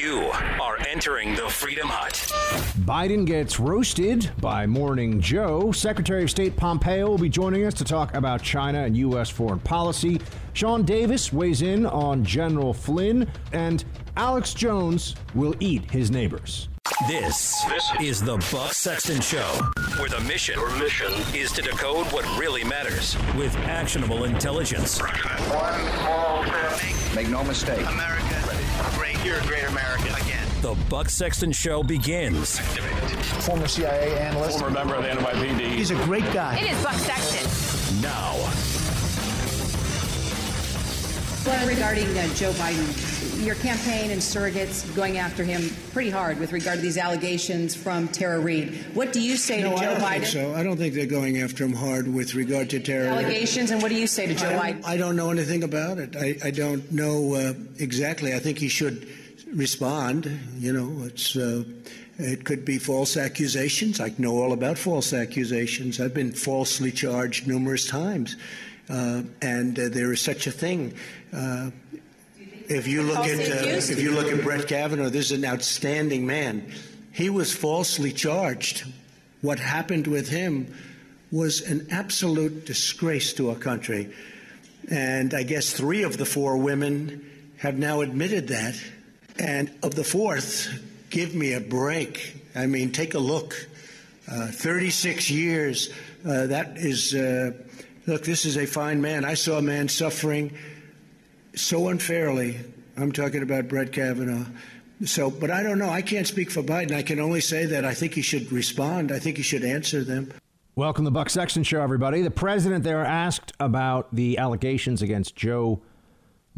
You are entering the Freedom Hut. Biden gets roasted by Morning Joe. Secretary of State Pompeo will be joining us to talk about China and U.S. foreign policy. Sean Davis weighs in on General Flynn, and Alex Jones will eat his neighbors. This, this is the Buck Sexton Show, where the mission, Your mission is to decode what really matters with actionable intelligence. One small step. Make no mistake. America, great. You're a great American again. The Buck Sexton Show begins. Former CIA analyst. Former member of the NYPD. He's a great guy. It is Buck Sexton. Now. Well, regarding uh, Joe Biden, your campaign and surrogates going after him pretty hard with regard to these allegations from Tara Reade. What do you say no, to Joe I don't Biden? Think so I don't think they're going after him hard with regard to Tara. Allegations, and what do you say to Joe I Biden? I don't know anything about it. I, I don't know uh, exactly. I think he should respond. You know, it's. Uh, it could be false accusations. I know all about false accusations. I've been falsely charged numerous times. Uh, and uh, there is such a thing. Uh, if you look at uh, if you look at Brett Kavanaugh, this is an outstanding man. He was falsely charged. What happened with him was an absolute disgrace to our country. And I guess three of the four women have now admitted that. And of the fourth, give me a break. I mean, take a look. Uh, 36 years. Uh, that is, uh, look, this is a fine man. I saw a man suffering so unfairly. I'm talking about Brett Kavanaugh. So, but I don't know. I can't speak for Biden. I can only say that I think he should respond. I think he should answer them. Welcome to the Buck Sexton Show, everybody. The president there asked about the allegations against Joe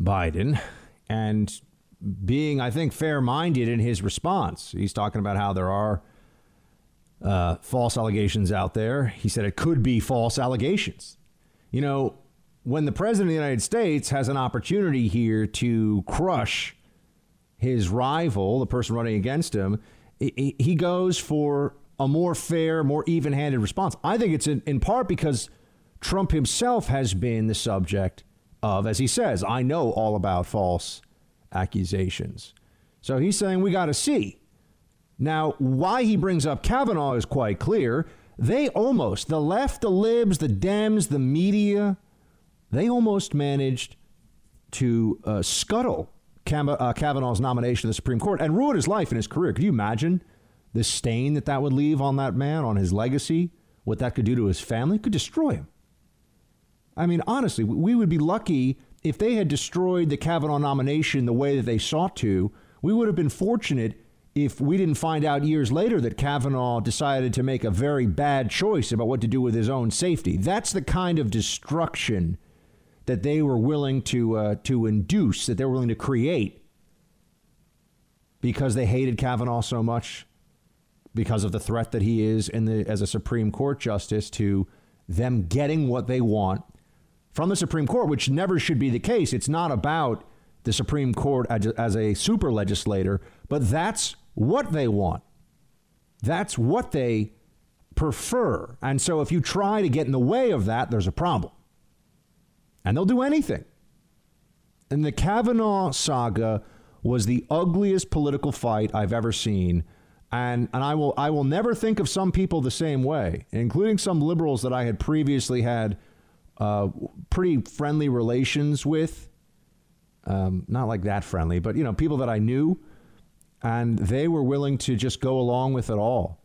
Biden and being, I think, fair minded in his response. He's talking about how there are uh, false allegations out there. He said it could be false allegations. You know, when the president of the United States has an opportunity here to crush his rival, the person running against him, he goes for a more fair, more even handed response. I think it's in part because Trump himself has been the subject of, as he says, I know all about false accusations. So he's saying we got to see. Now, why he brings up Kavanaugh is quite clear. They almost, the left, the libs, the Dems, the media, they almost managed to uh, scuttle Cam- uh, Kavanaugh's nomination to the Supreme Court and ruin his life and his career. Could you imagine the stain that that would leave on that man, on his legacy? What that could do to his family? It could destroy him. I mean, honestly, we would be lucky if they had destroyed the Kavanaugh nomination the way that they sought to. We would have been fortunate if we didn't find out years later that Kavanaugh decided to make a very bad choice about what to do with his own safety. That's the kind of destruction that they were willing to uh, to induce, that they were willing to create, because they hated Kavanaugh so much, because of the threat that he is in the as a Supreme Court justice to them getting what they want from the Supreme Court, which never should be the case. It's not about the Supreme Court as a, as a super legislator, but that's what they want. That's what they prefer. And so if you try to get in the way of that, there's a problem. And they'll do anything. And the Kavanaugh saga was the ugliest political fight I've ever seen. And, and I will I will never think of some people the same way, including some liberals that I had previously had uh, pretty friendly relations with. Um, not like that friendly, but you know, people that I knew, and they were willing to just go along with it all.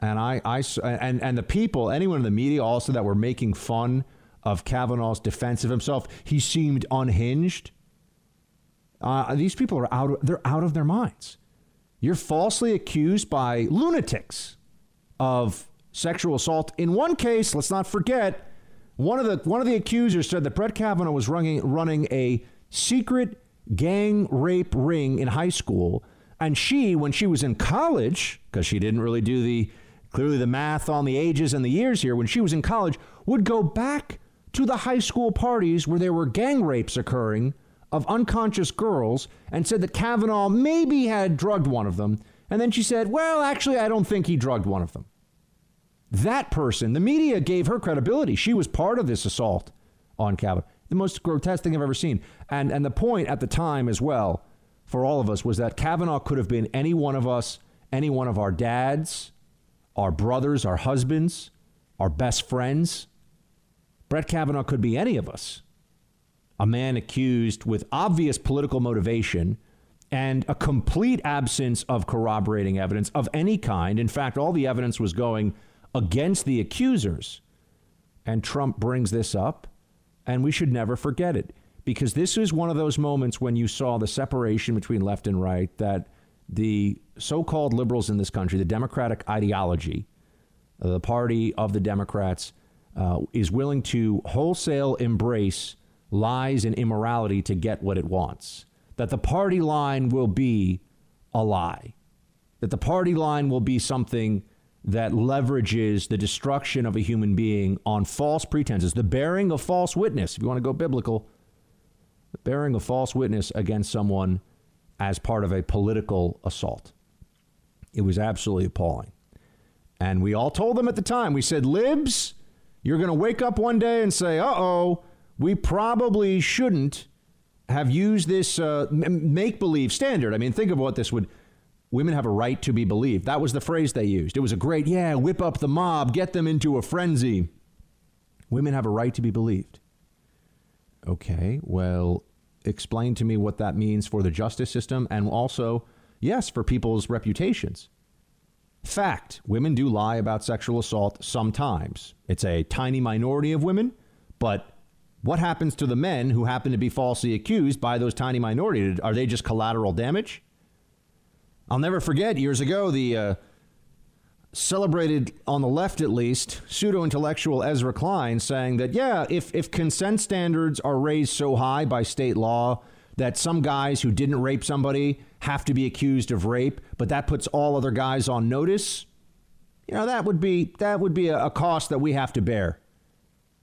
And I, I and and the people, anyone in the media also that were making fun of Kavanaugh's defense of himself, he seemed unhinged. Uh, these people are out. They're out of their minds. You're falsely accused by lunatics of sexual assault. In one case, let's not forget, one of the one of the accusers said that Brett Kavanaugh was running running a secret gang rape ring in high school, and she, when she was in college, because she didn't really do the clearly the math on the ages and the years here, when she was in college, would go back to the high school parties where there were gang rapes occurring of unconscious girls and said that Kavanaugh maybe had drugged one of them. And then she said, Well, actually, I don't think he drugged one of them. That person, the media gave her credibility. She was part of this assault on Kavanaugh. The most grotesque thing I've ever seen. And, and the point at the time as well for all of us was that Kavanaugh could have been any one of us, any one of our dads, our brothers, our husbands, our best friends. Brett Kavanaugh could be any of us. A man accused with obvious political motivation and a complete absence of corroborating evidence of any kind. In fact, all the evidence was going against the accusers. And Trump brings this up, and we should never forget it because this is one of those moments when you saw the separation between left and right that the so called liberals in this country, the Democratic ideology, the party of the Democrats, uh, is willing to wholesale embrace lies and immorality to get what it wants. That the party line will be a lie. That the party line will be something that leverages the destruction of a human being on false pretenses, the bearing of false witness, if you want to go biblical, the bearing of false witness against someone as part of a political assault. It was absolutely appalling. And we all told them at the time, we said, Libs, you're going to wake up one day and say, uh oh, we probably shouldn't have used this uh, make believe standard. I mean, think of what this would. Women have a right to be believed. That was the phrase they used. It was a great, yeah, whip up the mob, get them into a frenzy. Women have a right to be believed. Okay, well, explain to me what that means for the justice system and also, yes, for people's reputations. Fact women do lie about sexual assault sometimes. It's a tiny minority of women, but what happens to the men who happen to be falsely accused by those tiny minority? Are they just collateral damage? I'll never forget years ago the uh, celebrated on the left at least pseudo intellectual Ezra Klein saying that yeah, if if consent standards are raised so high by state law that some guys who didn't rape somebody have to be accused of rape, but that puts all other guys on notice. You know that would be that would be a, a cost that we have to bear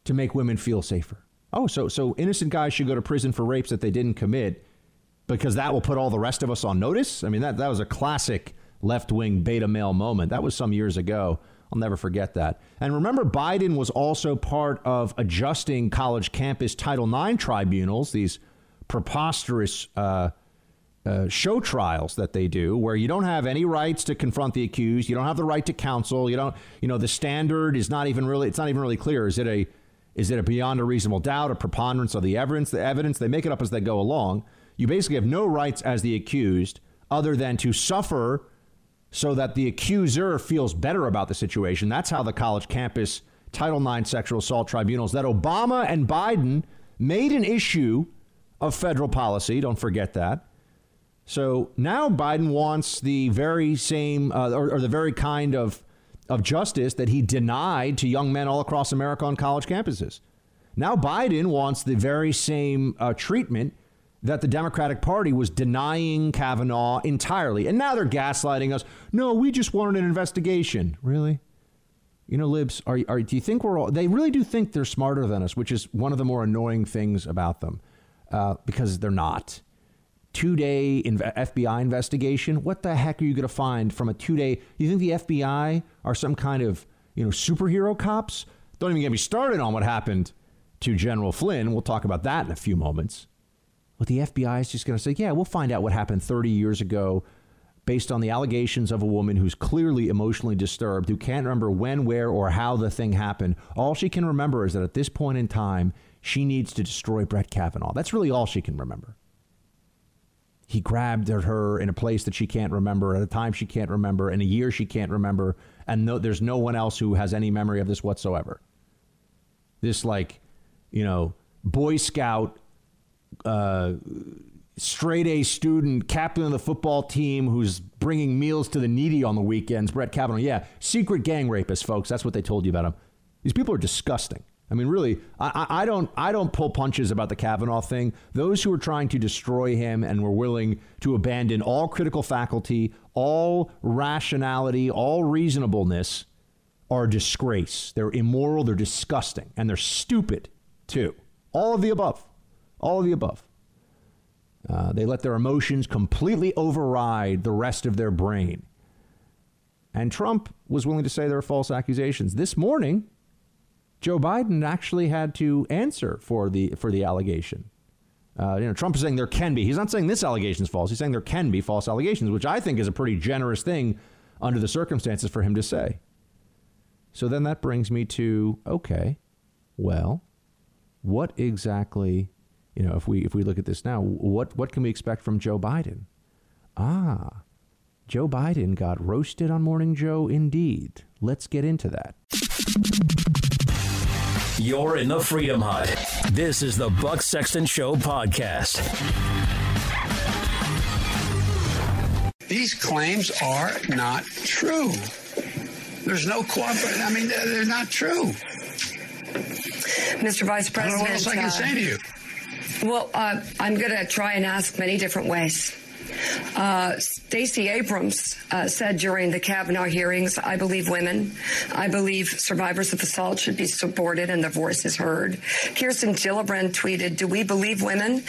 to make women feel safer. Oh, so so innocent guys should go to prison for rapes that they didn't commit because that will put all the rest of us on notice. I mean that that was a classic left wing beta male moment. That was some years ago. I'll never forget that. And remember, Biden was also part of adjusting college campus Title IX tribunals, these preposterous uh, uh, show trials that they do, where you don't have any rights to confront the accused, you don't have the right to counsel, you don't, you know, the standard is not even really, it's not even really clear. Is it a, is it a beyond a reasonable doubt, a preponderance of the evidence? The evidence they make it up as they go along. You basically have no rights as the accused, other than to suffer so that the accuser feels better about the situation. That's how the college campus Title IX sexual assault tribunals that Obama and Biden made an issue of federal policy. Don't forget that. So now Biden wants the very same uh, or, or the very kind of of justice that he denied to young men all across America on college campuses. Now Biden wants the very same uh, treatment that the Democratic Party was denying Kavanaugh entirely. And now they're gaslighting us. No, we just wanted an investigation. Really? You know, libs, are, are, do you think we're all, they really do think they're smarter than us, which is one of the more annoying things about them uh, because they're not. Two day inv- FBI investigation. What the heck are you going to find from a two day? You think the FBI are some kind of, you know, superhero cops? Don't even get me started on what happened to General Flynn. We'll talk about that in a few moments. But the FBI is just going to say, yeah, we'll find out what happened 30 years ago based on the allegations of a woman who's clearly emotionally disturbed, who can't remember when, where, or how the thing happened. All she can remember is that at this point in time, she needs to destroy Brett Kavanaugh. That's really all she can remember. He grabbed at her in a place that she can't remember, at a time she can't remember, in a year she can't remember, and no, there's no one else who has any memory of this whatsoever. This, like, you know, Boy Scout uh, straight A student, captain of the football team who's bringing meals to the needy on the weekends, Brett Kavanaugh. Yeah, secret gang rapist, folks. That's what they told you about him. These people are disgusting. I mean, really, I, I, don't, I don't pull punches about the Kavanaugh thing. Those who are trying to destroy him and were willing to abandon all critical faculty, all rationality, all reasonableness, are a disgrace. They're immoral. They're disgusting, and they're stupid too. All of the above. All of the above. Uh, they let their emotions completely override the rest of their brain. And Trump was willing to say there were false accusations. This morning, Joe Biden actually had to answer for the for the allegation. Uh, you know, Trump is saying there can be. He's not saying this allegation is false. He's saying there can be false allegations, which I think is a pretty generous thing under the circumstances for him to say. So then that brings me to okay, well, what exactly, you know, if we if we look at this now, what what can we expect from Joe Biden? Ah, Joe Biden got roasted on Morning Joe indeed. Let's get into that. You're in the Freedom Hut. This is the Buck Sexton Show podcast. These claims are not true. There's no cooperation. I mean, they're, they're not true. Mr. Vice President. I don't know what else I can uh, say to you. Well, uh, I'm going to try and ask many different ways. Uh, Stacey Abrams uh, said during the Kavanaugh hearings, I believe women, I believe survivors of assault should be supported and their voices heard. Kirsten Gillibrand tweeted, Do we believe women?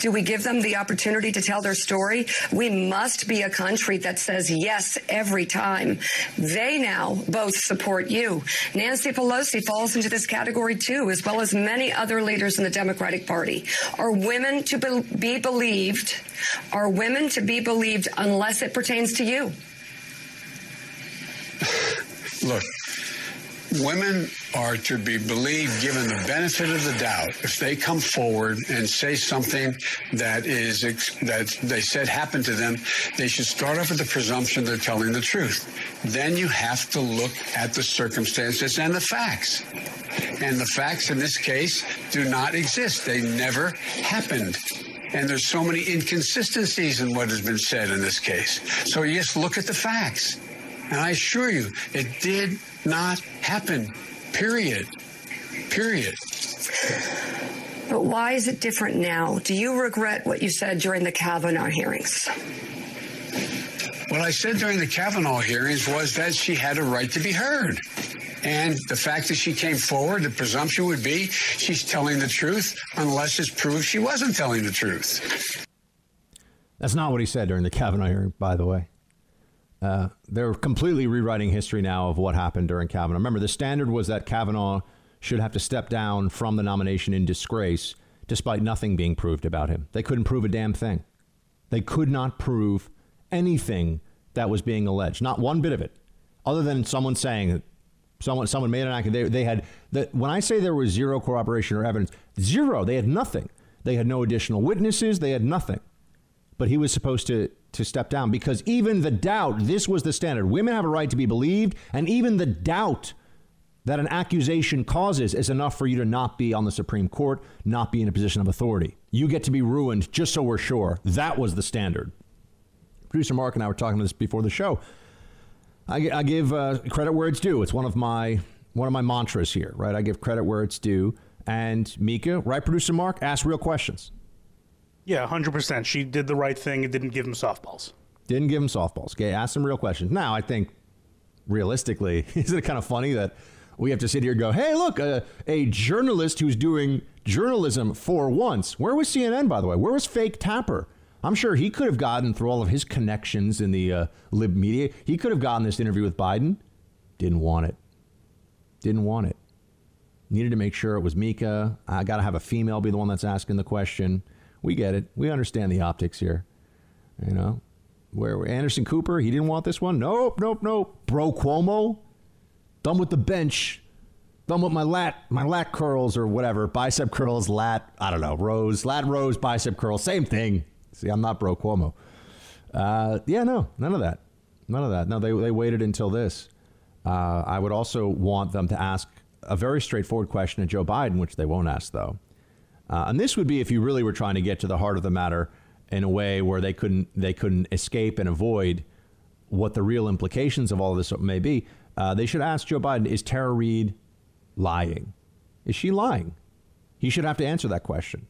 Do we give them the opportunity to tell their story? We must be a country that says yes every time. They now both support you. Nancy Pelosi falls into this category too, as well as many other leaders in the Democratic Party. Are women to be believed? Are women to be believed unless it pertains to you? Look, women are to be believed given the benefit of the doubt if they come forward and say something that is that they said happened to them they should start off with the presumption they're telling the truth. Then you have to look at the circumstances and the facts. And the facts in this case do not exist. They never happened and there's so many inconsistencies in what has been said in this case. So, yes, look at the facts. And I assure you, it did not happen. Period. Period. But why is it different now? Do you regret what you said during the Kavanaugh hearings? What I said during the Kavanaugh hearings was that she had a right to be heard. And the fact that she came forward, the presumption would be she's telling the truth unless it's proved she wasn't telling the truth. That's not what he said during the Kavanaugh hearing, by the way. Uh, they're completely rewriting history now of what happened during Kavanaugh. Remember, the standard was that Kavanaugh should have to step down from the nomination in disgrace, despite nothing being proved about him. They couldn't prove a damn thing. They could not prove anything that was being alleged, not one bit of it, other than someone saying someone someone made an accusation. They, they had that when I say there was zero corroboration or evidence, zero. They had nothing. They had no additional witnesses. They had nothing. But he was supposed to to step down because even the doubt. This was the standard. Women have a right to be believed, and even the doubt that an accusation causes is enough for you to not be on the Supreme Court, not be in a position of authority. You get to be ruined just so we're sure. That was the standard. Producer Mark and I were talking about this before the show. I, I give uh, credit where it's due. It's one of my one of my mantras here, right? I give credit where it's due. And Mika, right, producer Mark, ask real questions. Yeah, hundred percent. She did the right thing and didn't give him softballs. Didn't give him softballs. Okay, ask some real questions. Now, I think realistically, isn't it kind of funny that we have to sit here and go, "Hey, look, uh, a journalist who's doing journalism for once." Where was CNN, by the way? Where was Fake Tapper? I'm sure he could have gotten through all of his connections in the uh, lib media. He could have gotten this interview with Biden. Didn't want it. Didn't want it. Needed to make sure it was Mika. I got to have a female be the one that's asking the question. We get it. We understand the optics here. You know, where Anderson Cooper, he didn't want this one. Nope, nope, nope. Bro Cuomo, done with the bench. Done with my lat, my lat curls or whatever, bicep curls, lat. I don't know, rows, lat rows, bicep curls, same thing. See, I'm not bro Cuomo. Uh, yeah, no, none of that. None of that. No, they, they waited until this. Uh, I would also want them to ask a very straightforward question to Joe Biden, which they won't ask, though. Uh, and this would be if you really were trying to get to the heart of the matter in a way where they couldn't they couldn't escape and avoid what the real implications of all of this may be. Uh, they should ask Joe Biden: Is Tara Reade lying? Is she lying? He should have to answer that question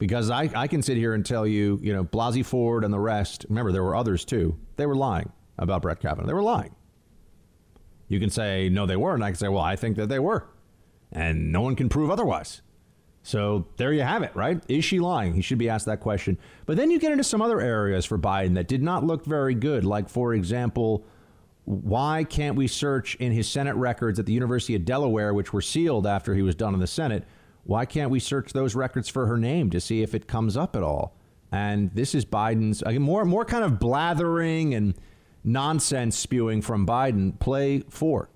because I, I can sit here and tell you, you know, Blasey Ford and the rest. Remember, there were others too. They were lying about Brett Kavanaugh. They were lying. You can say no, they weren't. I can say, well, I think that they were, and no one can prove otherwise. So there you have it, right? Is she lying? He should be asked that question. But then you get into some other areas for Biden that did not look very good. Like, for example, why can't we search in his Senate records at the University of Delaware, which were sealed after he was done in the Senate? Why can't we search those records for her name to see if it comes up at all? And this is Biden's again, more more kind of blathering and nonsense spewing from Biden. Play four.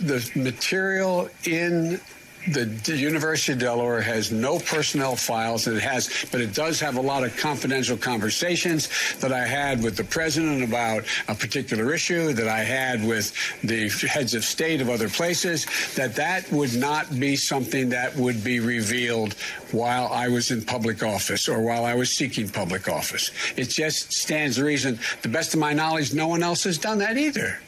The material in the University of Delaware has no personnel files. That it has, but it does have a lot of confidential conversations that I had with the president about a particular issue that I had with the heads of state of other places. That that would not be something that would be revealed while I was in public office or while I was seeking public office. It just stands to reason. The best of my knowledge, no one else has done that either.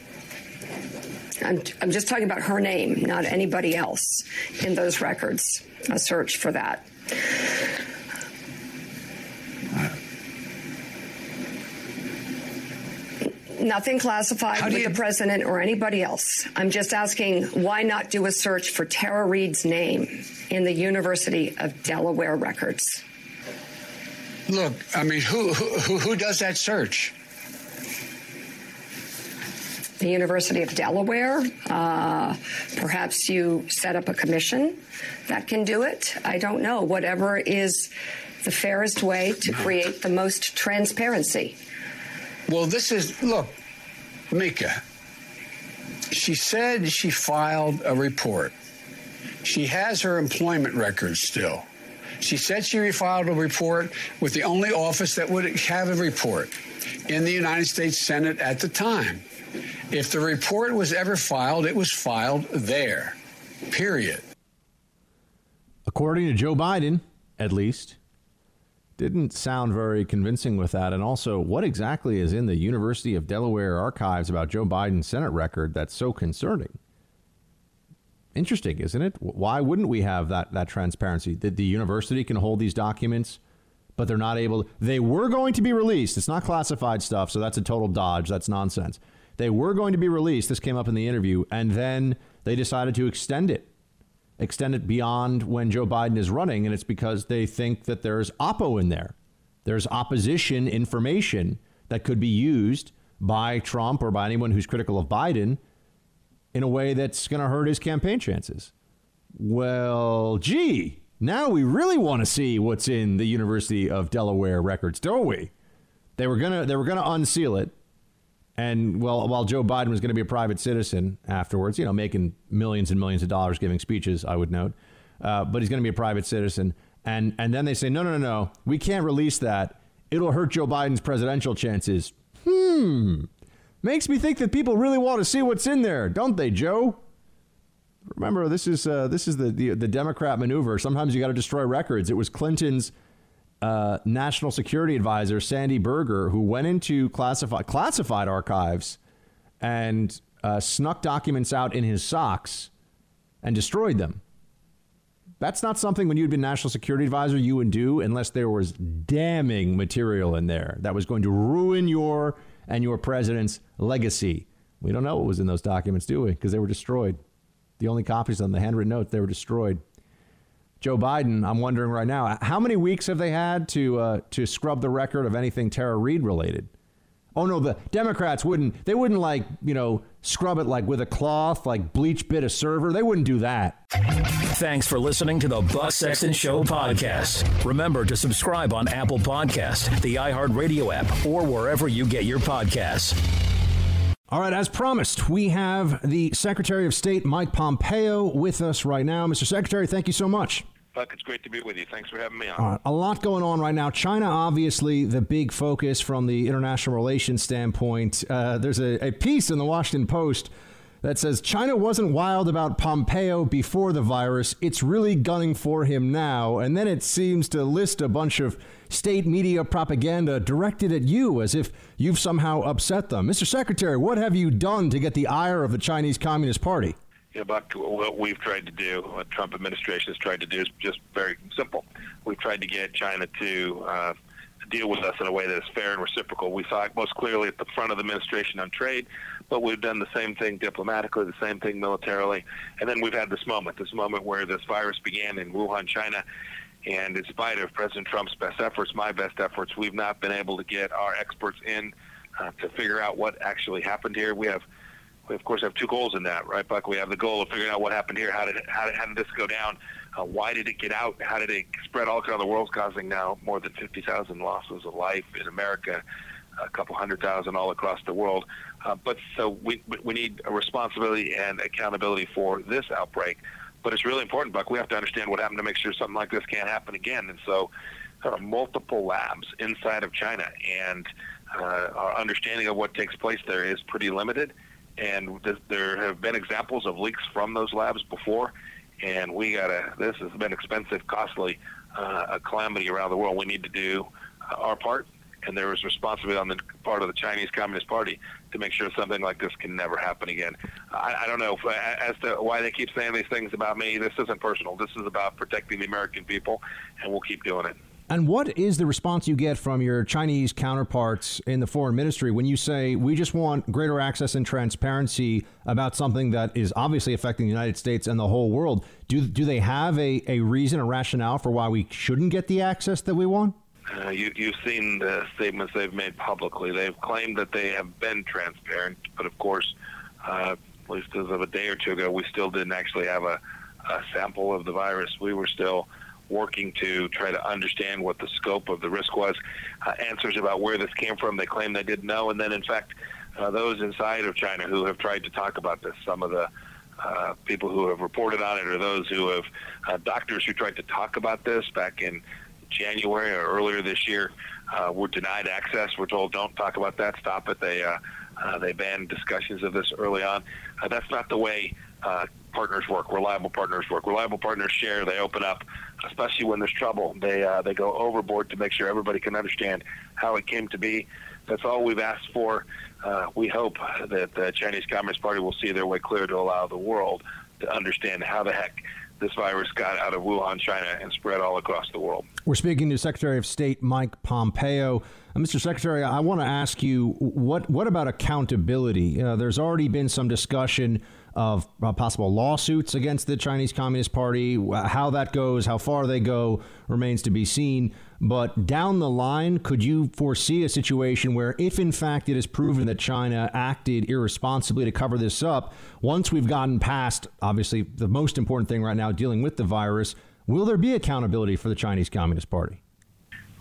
I'm, I'm just talking about her name, not anybody else in those records. A search for that. Nothing classified with the president or anybody else. I'm just asking why not do a search for Tara Reade's name in the University of Delaware records? Look, I mean, who who, who does that search? The University of Delaware. Uh, perhaps you set up a commission that can do it. I don't know. Whatever is the fairest way to create the most transparency. Well, this is, look, Mika, she said she filed a report. She has her employment records still. She said she refiled a report with the only office that would have a report in the United States Senate at the time. If the report was ever filed, it was filed there. Period. According to Joe Biden, at least, didn't sound very convincing with that. And also, what exactly is in the University of Delaware archives about Joe Biden's Senate record that's so concerning? Interesting, isn't it? Why wouldn't we have that that transparency? That the university can hold these documents, but they're not able. To, they were going to be released. It's not classified stuff, so that's a total dodge. That's nonsense. They were going to be released. This came up in the interview, and then they decided to extend it, extend it beyond when Joe Biden is running, and it's because they think that there's oppo in there. There's opposition information that could be used by Trump or by anyone who's critical of Biden in a way that's going to hurt his campaign chances. Well, gee, now we really want to see what's in the University of Delaware records, don't we? They were gonna they were gonna unseal it and well, while Joe Biden was going to be a private citizen afterwards, you know, making millions and millions of dollars giving speeches, I would note, uh, but he's going to be a private citizen. And and then they say, no, no, no, no, we can't release that. It'll hurt Joe Biden's presidential chances. Hmm. Makes me think that people really want to see what's in there, don't they, Joe? Remember, this is uh, this is the, the the Democrat maneuver. Sometimes you got to destroy records. It was Clinton's uh, national security advisor Sandy Berger, who went into classified classified archives and uh, snuck documents out in his socks and destroyed them. That's not something when you'd been national security advisor you would do unless there was damning material in there that was going to ruin your and your president's legacy. We don't know what was in those documents, do we? Because they were destroyed. The only copies on the handwritten notes, they were destroyed. Joe Biden, I'm wondering right now, how many weeks have they had to uh, to scrub the record of anything Tara Reade related? Oh no, the Democrats wouldn't. They wouldn't like you know scrub it like with a cloth, like BleachBit a server. They wouldn't do that. Thanks for listening to the Buck Sexton Show podcast. Remember to subscribe on Apple Podcast, the iHeartRadio app, or wherever you get your podcasts. All right, as promised, we have the Secretary of State Mike Pompeo with us right now. Mr. Secretary, thank you so much. Buck, it's great to be with you. Thanks for having me on. A lot going on right now. China, obviously, the big focus from the international relations standpoint. Uh, there's a, a piece in the Washington Post that says China wasn't wild about Pompeo before the virus. It's really gunning for him now. And then it seems to list a bunch of state media propaganda directed at you as if you've somehow upset them. Mr. Secretary, what have you done to get the ire of the Chinese Communist Party? Yeah, Buck, what we've tried to do, what Trump administration has tried to do is just very simple. We've tried to get China to uh, deal with us in a way that is fair and reciprocal. We saw it most clearly at the front of the administration on trade, but we've done the same thing diplomatically, the same thing militarily, and then we've had this moment, this moment where this virus began in Wuhan, China, and in spite of President Trump's best efforts, my best efforts, we've not been able to get our experts in uh, to figure out what actually happened here. We have we of course have two goals in that, right, Buck? We have the goal of figuring out what happened here. How did how did, how did this go down? Uh, why did it get out? How did it spread all around the world, causing now more than 50,000 losses of life in America, a couple hundred thousand all across the world. Uh, but so we we need a responsibility and accountability for this outbreak. But it's really important, Buck. We have to understand what happened to make sure something like this can't happen again. And so, there are multiple labs inside of China, and uh, our understanding of what takes place there is pretty limited. And th- there have been examples of leaks from those labs before, and we gotta. This has been expensive, costly, uh, a calamity around the world. We need to do our part, and there is responsibility on the part of the Chinese Communist Party to make sure something like this can never happen again. I, I don't know if, as to why they keep saying these things about me. This isn't personal. This is about protecting the American people, and we'll keep doing it. And what is the response you get from your Chinese counterparts in the foreign ministry when you say we just want greater access and transparency about something that is obviously affecting the United States and the whole world? Do, do they have a, a reason, a rationale for why we shouldn't get the access that we want? Uh, you, you've seen the statements they've made publicly. They've claimed that they have been transparent, but of course, uh, at least as of a day or two ago, we still didn't actually have a, a sample of the virus. We were still working to try to understand what the scope of the risk was. Uh, answers about where this came from, they claim they didn't know. And then, in fact, uh, those inside of China who have tried to talk about this, some of the uh, people who have reported on it, or those who have uh, doctors who tried to talk about this back in January or earlier this year, uh, were denied access. We're told, don't talk about that, stop it. They uh, uh, they banned discussions of this early on. Uh, that's not the way partners work. Reliable partners work. Reliable partners share. They open up, especially when there's trouble. They uh, they go overboard to make sure everybody can understand how it came to be. That's all we've asked for. Uh, we hope that the Chinese Communist Party will see their way clear to allow the world to understand how the heck this virus got out of Wuhan, China, and spread all across the world. We're speaking to Secretary of State Mike Pompeo. Uh, Mr. Secretary, I want to ask you what what about accountability? Uh, there's already been some discussion of uh, possible lawsuits against the Chinese Communist Party. How that goes, how far they go, remains to be seen. But down the line, could you foresee a situation where, if in fact it is proven that China acted irresponsibly to cover this up, once we've gotten past, obviously, the most important thing right now, dealing with the virus, will there be accountability for the Chinese Communist Party?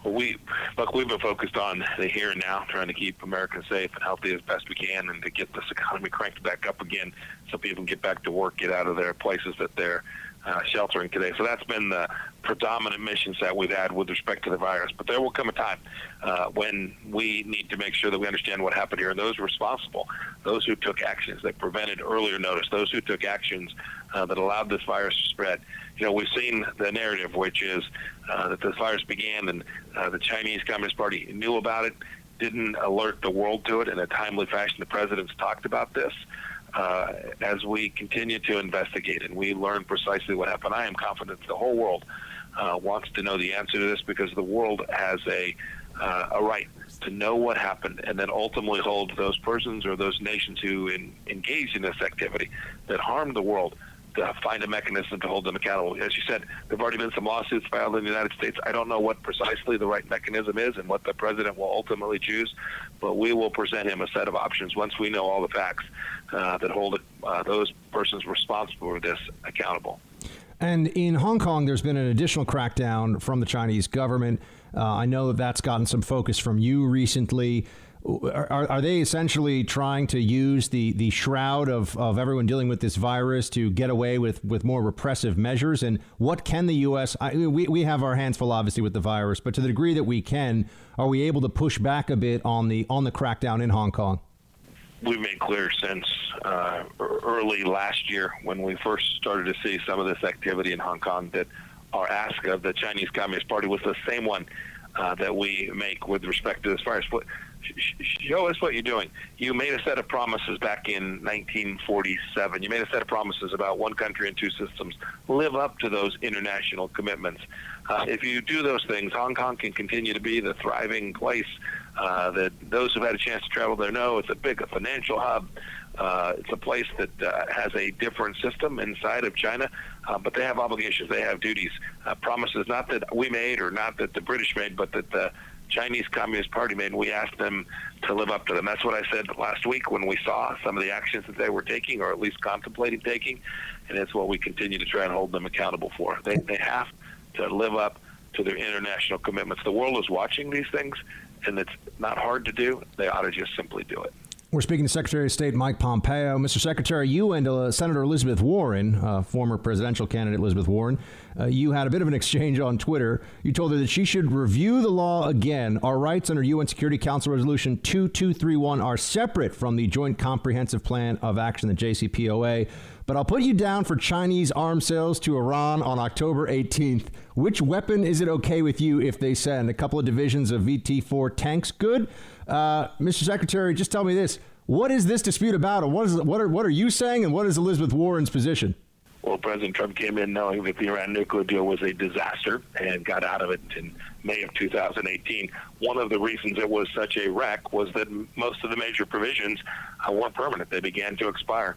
We, look, we've been focused on the here and now, trying to keep Americans safe and healthy as best we can, and to get this economy cranked back up again, so people can get back to work, get out of their places that they're uh, sheltering today. So that's been the predominant missions that we've had with respect to the virus. But there will come a time uh, when we need to make sure that we understand what happened here, and those responsible, those who took actions that prevented earlier notice, those who took actions uh, that allowed this virus to spread. You know, we've seen the narrative, which is uh, that this virus began and uh, the Chinese Communist Party knew about it, didn't alert the world to it in a timely fashion. The president's talked about this. Uh, as we continue to investigate and we learn precisely what happened, I am confident the whole world uh, wants to know the answer to this because the world has a uh, a right to know what happened and then ultimately hold those persons or those nations who in, engage in this activity that harmed the world to find a mechanism to hold them accountable. As you said, there have already been some lawsuits filed in the United States. I don't know what precisely the right mechanism is and what the president will ultimately choose, but we will present him a set of options once we know all the facts uh, that hold uh, those persons responsible for this accountable. And in Hong Kong, there's been an additional crackdown from the Chinese government. Uh, I know that that's gotten some focus from you recently. Are, are they essentially trying to use the, the shroud of, of everyone dealing with this virus to get away with, with more repressive measures? And what can the U.S. I, we, we have our hands full, obviously, with the virus, but to the degree that we can, are we able to push back a bit on the on the crackdown in Hong Kong? We've made clear since uh, early last year when we first started to see some of this activity in Hong Kong that our ask of the Chinese Communist Party was the same one uh, that we make with respect to this virus show us what you're doing. You made a set of promises back in 1947. You made a set of promises about one country and two systems. Live up to those international commitments. Uh, if you do those things, Hong Kong can continue to be the thriving place uh, that those who've had a chance to travel there know. It's a big financial hub. Uh, it's a place that uh, has a different system inside of China, uh, but they have obligations, they have duties, uh, promises not that we made or not that the British made, but that the Chinese Communist Party made, and we asked them to live up to them. That's what I said last week when we saw some of the actions that they were taking, or at least contemplating taking, and it's what we continue to try and hold them accountable for. They they have to live up to their international commitments. The world is watching these things, and it's not hard to do. They ought to just simply do it. We're speaking to Secretary of State Mike Pompeo. Mr. Secretary, you and uh, Senator Elizabeth Warren, uh, former presidential candidate Elizabeth Warren, uh, you had a bit of an exchange on Twitter. You told her that she should review the law again. Our rights under UN Security Council Resolution 2231 are separate from the Joint Comprehensive Plan of Action, the JCPOA. But I'll put you down for Chinese arms sales to Iran on October 18th. Which weapon is it okay with you if they send? A couple of divisions of VT 4 tanks? Good. Uh, Mr. Secretary, just tell me this. What is this dispute about? And what, is, what, are, what are you saying? And what is Elizabeth Warren's position? Well, President Trump came in knowing that the Iran nuclear deal was a disaster and got out of it in May of 2018. One of the reasons it was such a wreck was that most of the major provisions uh, weren't permanent. They began to expire.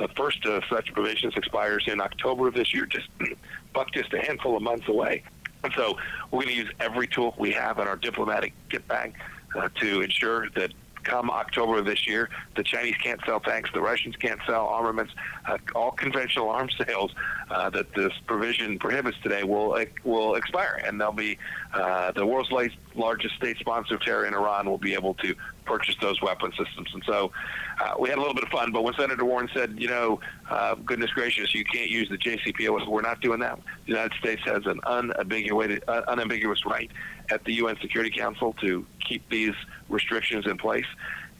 The first of such provisions expires in October of this year, just buck just a handful of months away. And so we're going to use every tool we have in our diplomatic kit bag uh, to ensure that come October of this year, the Chinese can't sell tanks, the Russians can't sell armaments, uh, all conventional arms sales uh, that this provision prohibits today will will expire, and they'll be uh, the world's largest state sponsor of terror in Iran will be able to purchase those weapon systems. And so uh, we had a little bit of fun. But when Senator Warren said, you know, uh, goodness gracious, you can't use the JCPOA, we're not doing that. The United States has an unambiguous, uh, unambiguous right at the UN Security Council to keep these restrictions in place.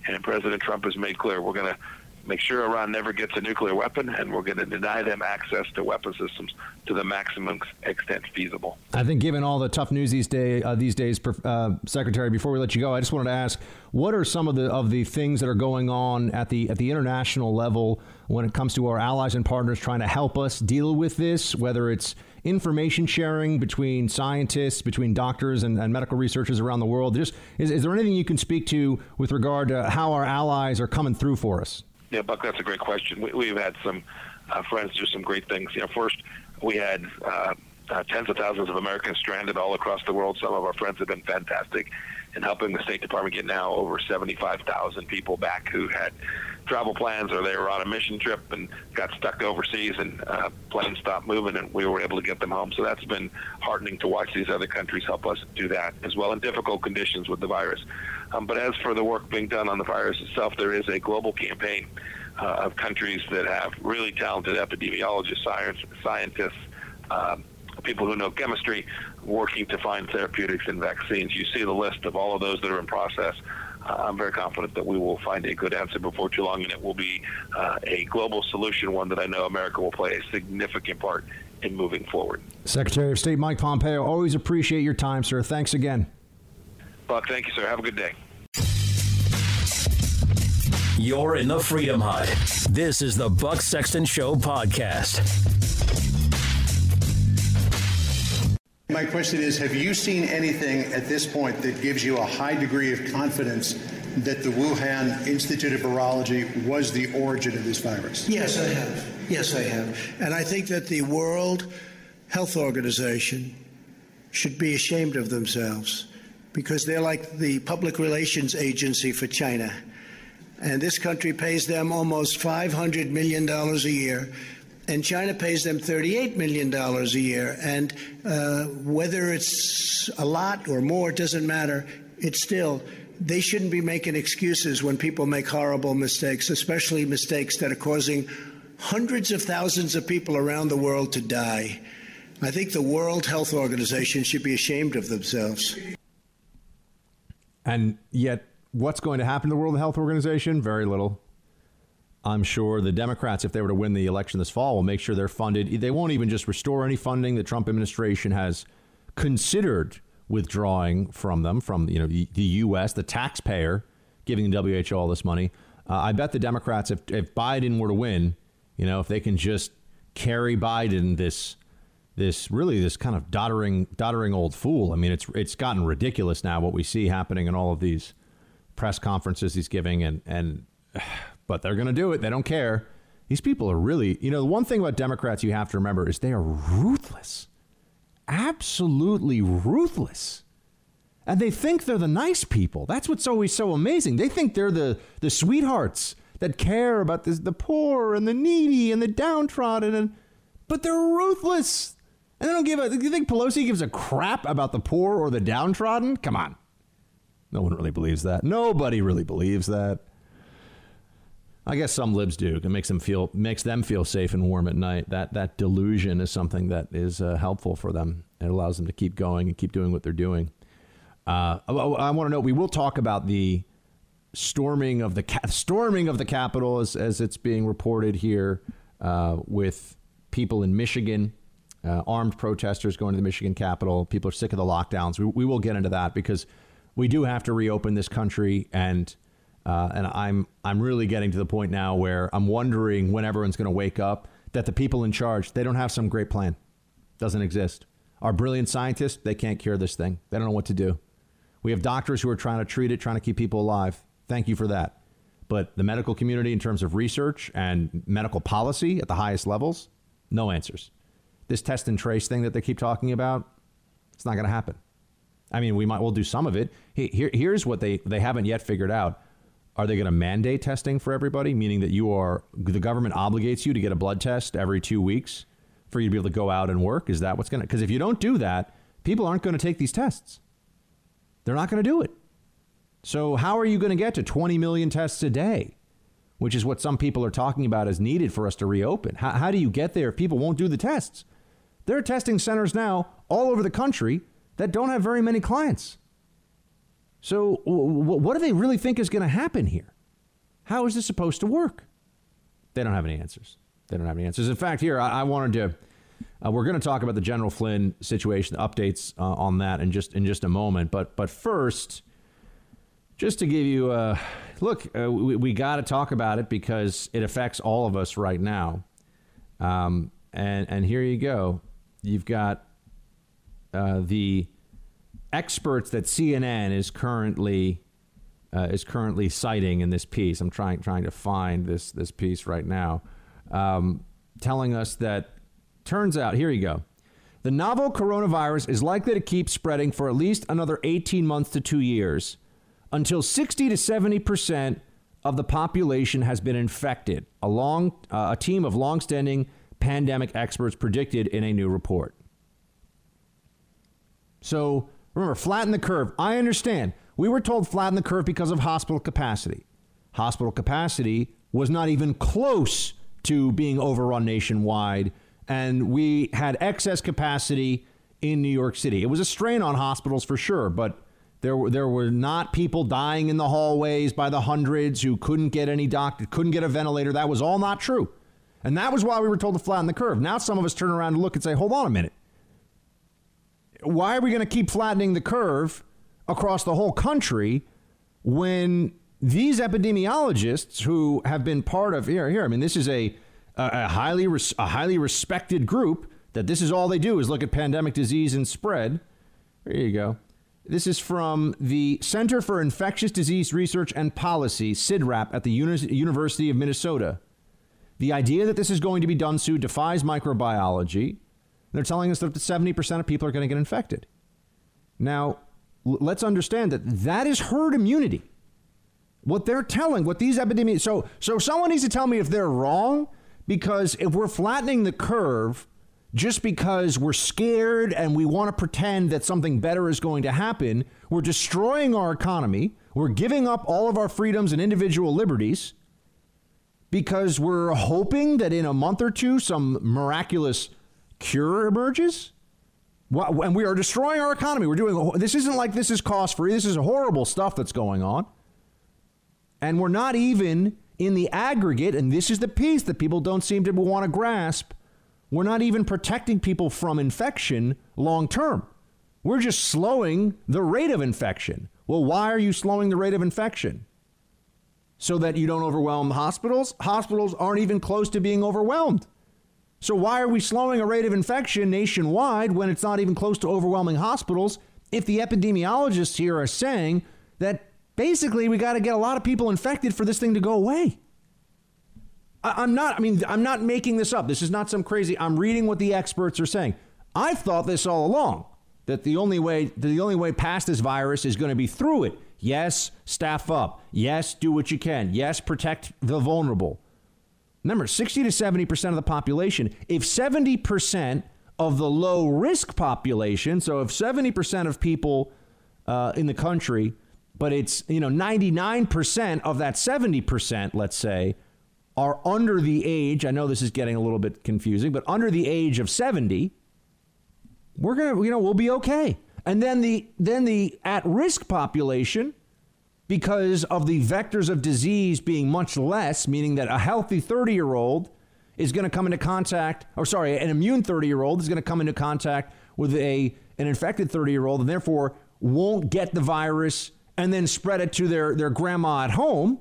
And President Trump has made clear we're going to make sure Iran never gets a nuclear weapon, and we're going to deny them access to weapon systems to the maximum extent feasible. I think, given all the tough news these day uh, these days, uh, Secretary, before we let you go, I just wanted to ask, what are some of the of the things that are going on at the at the international level when it comes to our allies and partners trying to help us deal with this, whether it's information sharing between scientists, between doctors and, and medical researchers around the world? Just is, is there anything you can speak to with regard to how our allies are coming through for us? Yeah, Buck, that's a great question. We, have had some uh, friends do some great things. You know, first we had uh, uh, tens of thousands of Americans stranded all across the world. Some of our friends have been fantastic in helping the State Department get now over 75,000 people back who had travel plans or they were on a mission trip and got stuck overseas and uh, planes stopped moving and we were able to get them home. So that's been heartening to watch these other countries help us do that as well in difficult conditions with the virus. Um, but as for the work being done on the virus itself, there is a global campaign uh, of countries that have really talented epidemiologists, science, scientists, um, people who know chemistry, working to find therapeutics and vaccines. You see the list of all of those that are in process. Uh, I'm very confident that we will find a good answer before too long, and it will be uh, a global solution, one that I know America will play a significant part in moving forward. Secretary of State Mike Pompeo, always appreciate your time, sir. Thanks again. Buck, thank you, sir. Have a good day. You're in the Freedom Hut. This is the Buck Sexton Show podcast. My question is Have you seen anything at this point that gives you a high degree of confidence that the Wuhan Institute of Virology was the origin of this virus? Yes, I have. Yes, I have. And I think that the World Health Organization should be ashamed of themselves because they're like the public relations agency for China. And this country pays them almost $500 million a year. And China pays them $38 million a year. And uh, whether it's a lot or more, it doesn't matter. It's still, they shouldn't be making excuses when people make horrible mistakes, especially mistakes that are causing hundreds of thousands of people around the world to die. I think the World Health Organization should be ashamed of themselves. And yet, what's going to happen to the World Health Organization? Very little. I'm sure the Democrats, if they were to win the election this fall, will make sure they're funded. They won't even just restore any funding the Trump administration has considered withdrawing from them, from you know the, U.S., the taxpayer giving the WHO all this money. Uh, I bet the Democrats, if, if Biden were to win, you know, if they can just carry Biden this this really this kind of doddering doddering old fool. I mean, it's it's gotten ridiculous now what we see happening in all of these press conferences he's giving, and and but they're going to do it. They don't care. These people are really, you know, the one thing about Democrats you have to remember is they are ruthless, absolutely ruthless. And they think they're the nice people. That's what's always so amazing. They think they're the, the sweethearts that care about this, the poor and the needy and the downtrodden, and, but they're ruthless. And they don't give a. You think Pelosi gives a crap about the poor or the downtrodden? Come on. No one really believes that. Nobody really believes that. I guess some libs do. It makes them feel makes them feel safe and warm at night. That that delusion is something that is uh, helpful for them. It allows them to keep going and keep doing what they're doing. Uh, I, I want to note we will talk about the storming of the storming of the Capitol as, as it's being reported here uh, with people in Michigan, uh, armed protesters going to the Michigan Capitol. People are sick of the lockdowns. We, we will get into that because we do have to reopen this country, and uh, and I'm I'm really getting to the point now where I'm wondering when everyone's going to wake up that the people in charge they don't have some great plan, doesn't exist. Our brilliant scientists they can't cure this thing. They don't know what to do. We have doctors who are trying to treat it, trying to keep people alive. Thank you for that. But the medical community, in terms of research and medical policy at the highest levels, no answers. This test and trace thing that they keep talking about, it's not going to happen. I mean, we might well do some of it. Here, here's what they, they haven't yet figured out. Are they going to mandate testing for everybody, meaning that you are the government obligates you to get a blood test every two weeks for you to be able to go out and work? Is that what's going to? Because if you don't do that, people aren't going to take these tests. They're not going to do it. So, how are you going to get to 20 million tests a day, which is what some people are talking about as needed for us to reopen? How, how do you get there if people won't do the tests? There are testing centers now all over the country that don't have very many clients. So, what do they really think is going to happen here? How is this supposed to work? They don't have any answers. They don't have any answers. In fact, here, I, I wanted to. Uh, we're going to talk about the General Flynn situation, updates uh, on that in just in just a moment. But but first, just to give you a look, uh, we, we got to talk about it because it affects all of us right now. Um, and and here you go. You've got uh, the experts that CNN is currently uh, is currently citing in this piece. I'm trying trying to find this this piece right now, um, telling us that turns out here you go. The novel coronavirus is likely to keep spreading for at least another 18 months to two years until 60 to 70 percent of the population has been infected, a, long, uh, a team of longstanding pandemic experts predicted in a new report. So remember, flatten the curve. I understand. We were told flatten the curve because of hospital capacity. Hospital capacity was not even close to being overrun nationwide, and we had excess capacity in New York City. It was a strain on hospitals for sure, but there were, there were not people dying in the hallways by the hundreds who couldn't get any doctor, couldn't get a ventilator. That was all not true. And that was why we were told to flatten the curve. Now some of us turn around and look and say, hold on a minute. Why are we going to keep flattening the curve across the whole country when these epidemiologists who have been part of here, here, I mean, this is a, a, highly, res, a highly respected group that this is all they do is look at pandemic disease and spread. There you go. This is from the Center for Infectious Disease Research and Policy, CIDRAP, at the Uni- University of Minnesota. The idea that this is going to be done soon defies microbiology. They're telling us that 70% of people are going to get infected. Now, let's understand that that is herd immunity. What they're telling, what these epidemics, so so someone needs to tell me if they're wrong, because if we're flattening the curve just because we're scared and we want to pretend that something better is going to happen, we're destroying our economy. We're giving up all of our freedoms and individual liberties because we're hoping that in a month or two some miraculous cure emerges. And we are destroying our economy. We're doing this isn't like this is cost free. This is horrible stuff that's going on. And we're not even in the aggregate, and this is the piece that people don't seem to want to grasp we're not even protecting people from infection long term. We're just slowing the rate of infection. Well, why are you slowing the rate of infection? So that you don't overwhelm hospitals? Hospitals aren't even close to being overwhelmed. So, why are we slowing a rate of infection nationwide when it's not even close to overwhelming hospitals if the epidemiologists here are saying that basically we got to get a lot of people infected for this thing to go away? I, am not, I mean, I'm not making this up. This is not some crazy, I'm reading what the experts are saying. I've thought this all along that the only way the only way past this virus is going to be through it. Yes, staff up. Yes, do what you can. Yes, protect the vulnerable. Remember, 60 to 70% of the population, if 70% of the low risk population, so if 70% of people uh, in the country, but it's, you know, 99% of that 70%, let's say, are under the age, I know this is getting a little bit confusing, but under the age of 70, we're going to, you know, we'll be okay. And then the then the at-risk population because of the vectors of disease being much less, meaning that a healthy 30-year-old is going to come into contact or sorry, an immune 30-year-old is going to come into contact with a an infected 30-year-old and therefore won't get the virus and then spread it to their their grandma at home.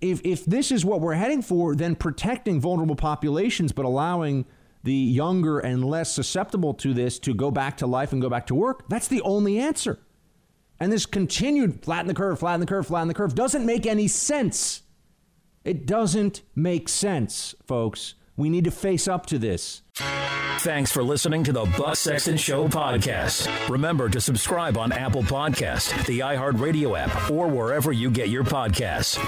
If if this is what we're heading for, then protecting vulnerable populations but allowing the younger and less susceptible to this to go back to life and go back to work, that's the only answer. And this continued flatten the curve, flatten the curve, flatten the curve doesn't make any sense. It doesn't make sense, folks. We need to face up to this. Thanks for listening to the Buck Sexton Show podcast. Remember to subscribe on Apple Podcast, the iHeartRadio app, or wherever you get your podcasts.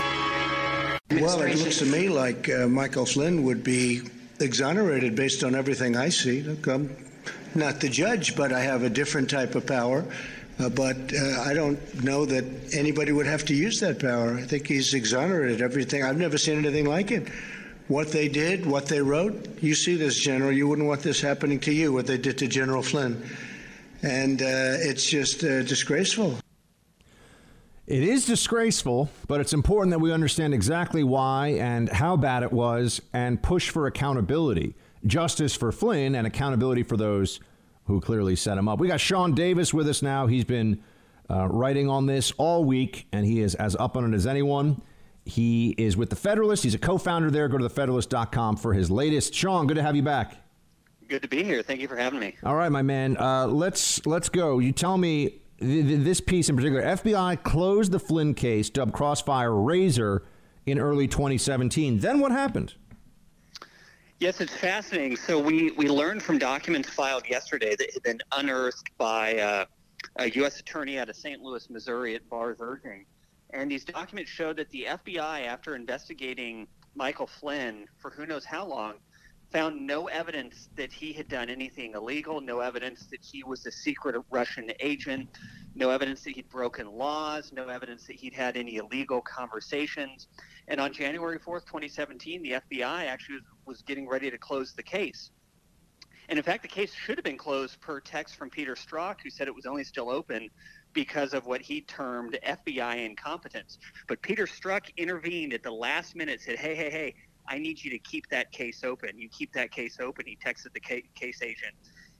Well, it looks to me like uh, Michael Flynn would be exonerated based on everything I see. Look, I'm not the judge, but I have a different type of power. Uh, but uh, I don't know that anybody would have to use that power. I think he's exonerated everything. I've never seen anything like it. What they did, what they wrote, you see this, General. You wouldn't want this happening to you, what they did to General Flynn. And uh, it's just uh, disgraceful. It is disgraceful, but it's important that we understand exactly why and how bad it was and push for accountability. Justice for Flynn and accountability for those who clearly set him up. We got Sean Davis with us now. He's been uh, writing on this all week, and he is as up on it as anyone. He is with the Federalist. He's a co founder there. Go to thefederalist.com for his latest. Sean, good to have you back. Good to be here. Thank you for having me. All right, my man. Uh, let's let's go. You tell me this piece in particular, FBI closed the Flynn case, dubbed Crossfire Razor, in early 2017. Then what happened? Yes, it's fascinating. So we, we learned from documents filed yesterday that had been unearthed by uh, a U.S. attorney out of St. Louis, Missouri, at Barr's urging. And these documents showed that the FBI, after investigating Michael Flynn for who knows how long, found no evidence that he had done anything illegal, no evidence that he was a secret Russian agent, no evidence that he'd broken laws, no evidence that he'd had any illegal conversations. And on January 4th, 2017, the FBI actually was, was getting ready to close the case. And in fact, the case should have been closed per text from Peter Strzok, who said it was only still open because of what he termed FBI incompetence. But Peter Strzok intervened at the last minute, said, hey, hey, hey, I need you to keep that case open. You keep that case open. He texted the case agent.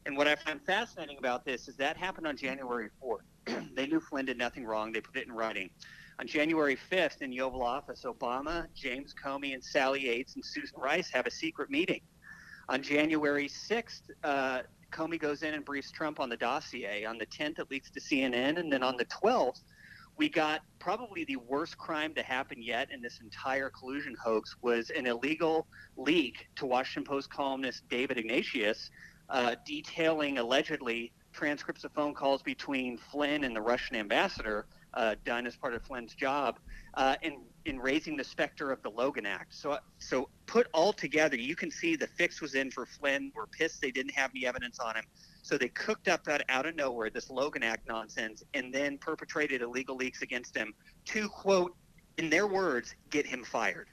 And what I find fascinating about this is that happened on January 4th. they knew Flynn did nothing wrong. They put it in writing. On January 5th in the Oval Office, Obama, James Comey, and Sally Yates and Susan Rice have a secret meeting. On January 6th, uh, Comey goes in and briefs Trump on the dossier. On the 10th, it leaks to CNN. And then on the 12th, we got probably the worst crime to happen yet in this entire collusion hoax was an illegal leak to Washington Post columnist David Ignatius uh, detailing allegedly transcripts of phone calls between Flynn and the Russian ambassador uh, done as part of Flynn's job uh, in, in raising the specter of the Logan Act. So, so put all together, you can see the fix was in for Flynn. We're pissed they didn't have any evidence on him. So they cooked up that out of nowhere, this Logan Act nonsense, and then perpetrated illegal leaks against him to, quote, in their words, get him fired.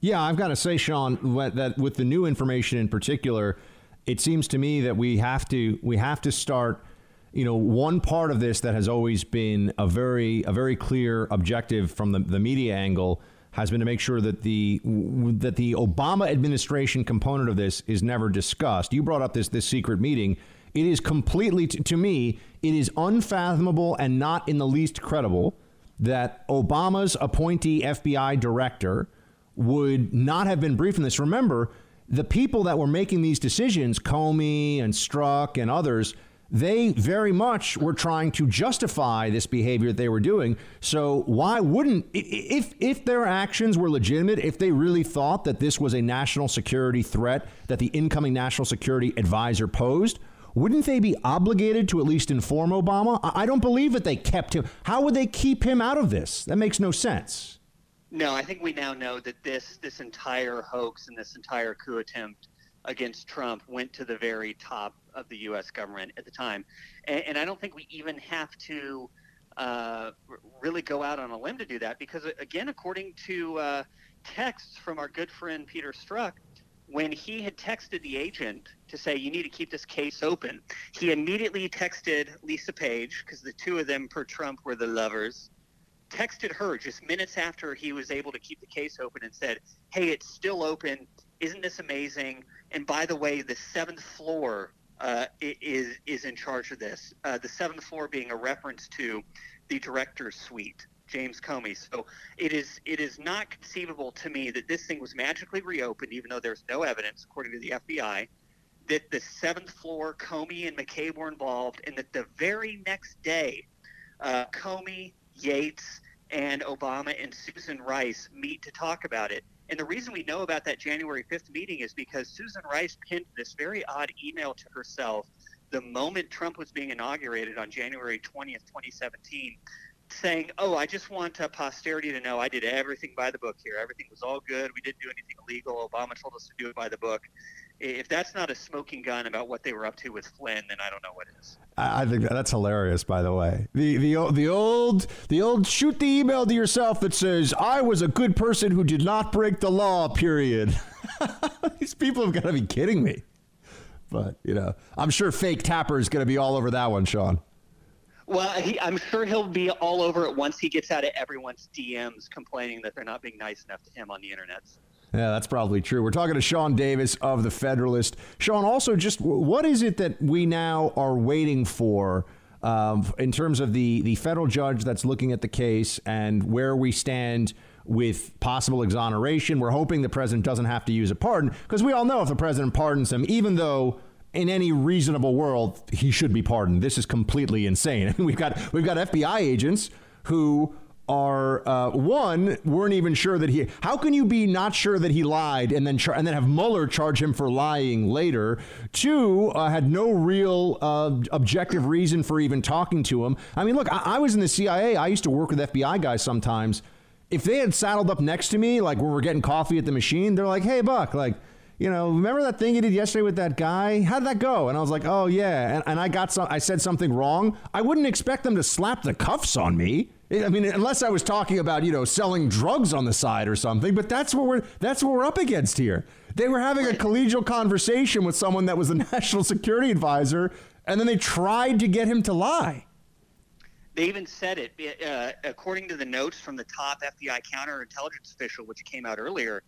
Yeah, I've got to say, Sean, that with the new information in particular, it seems to me that we have to we have to start. You know, one part of this that has always been a very a very clear objective from the, the media angle has been to make sure that the that the Obama administration component of this is never discussed. You brought up this this secret meeting. It is completely to, to me, it is unfathomable and not in the least credible that Obama's appointee FBI director would not have been briefed on this. Remember, the people that were making these decisions, Comey and Strzok and others, they very much were trying to justify this behavior that they were doing. So why wouldn't if if their actions were legitimate, if they really thought that this was a national security threat that the incoming national security advisor posed, wouldn't they be obligated to at least inform Obama? I, don't believe that they kept him. How would they keep him out of this? That makes no sense. No, I think we now know that this this entire hoax and this entire coup attempt against Trump went to the very top of the U.S. government at the time, and, and I don't think we even have to uh, really go out on a limb to do that because, again, according to uh, texts from our good friend Peter Strzok, when he had texted the agent to say you need to keep this case open, he immediately texted Lisa Page because the two of them per Trump were the lovers texted her just minutes after he was able to keep the case open and said, "Hey, it's still open. Isn't this amazing? And by the way, the seventh floor uh, is is in charge of this. Uh, the seventh floor being a reference to the director's suite." James Comey. So it is it is not conceivable to me that this thing was magically reopened, even though there's no evidence, according to the FBI, that the seventh floor Comey and McCabe were involved, and that the very next day, uh, Comey, Yates, and Obama and Susan Rice meet to talk about it. And the reason we know about that January 5th meeting is because Susan Rice pinned this very odd email to herself the moment Trump was being inaugurated on January 20th, 2017, saying, Oh, I just want uh, posterity to know I did everything by the book here. Everything was all good. We didn't do anything illegal. Obama told us to do it by the book if that's not a smoking gun about what they were up to with Flynn, then I don't know what is. I think that's hilarious. By the way, the the the old the old shoot the email to yourself that says I was a good person who did not break the law. Period. These people have got to be kidding me. But you know, I'm sure fake Tapper is going to be all over that one, Sean. Well, he, I'm sure he'll be all over it once he gets out of everyone's DMs complaining that they're not being nice enough to him on the internet. Yeah, that's probably true. We're talking to Sean Davis of The Federalist. Sean, also, just what is it that we now are waiting for um, in terms of the, the federal judge that's looking at the case and where we stand with possible exoneration? We're hoping the president doesn't have to use a pardon because we all know if the president pardons him, even though in any reasonable world he should be pardoned, this is completely insane. we've got we've got FBI agents who are uh, one weren't even sure that he. How can you be not sure that he lied and then char- and then have Mueller charge him for lying later? Two uh, had no real uh, objective reason for even talking to him. I mean, look, I-, I was in the CIA. I used to work with FBI guys sometimes. If they had saddled up next to me, like when we're getting coffee at the machine, they're like, "Hey, Buck, like." you know, remember that thing you did yesterday with that guy? How did that go? And I was like, oh yeah. And, and I got some, I said something wrong. I wouldn't expect them to slap the cuffs on me. I mean, unless I was talking about you know selling drugs on the side or something, but that's what we're that's what we're up against here. They were having a collegial conversation with someone that was the national security advisor, and then they tried to get him to lie. They even said it, uh, according to the notes from the top FBI counterintelligence official, which came out earlier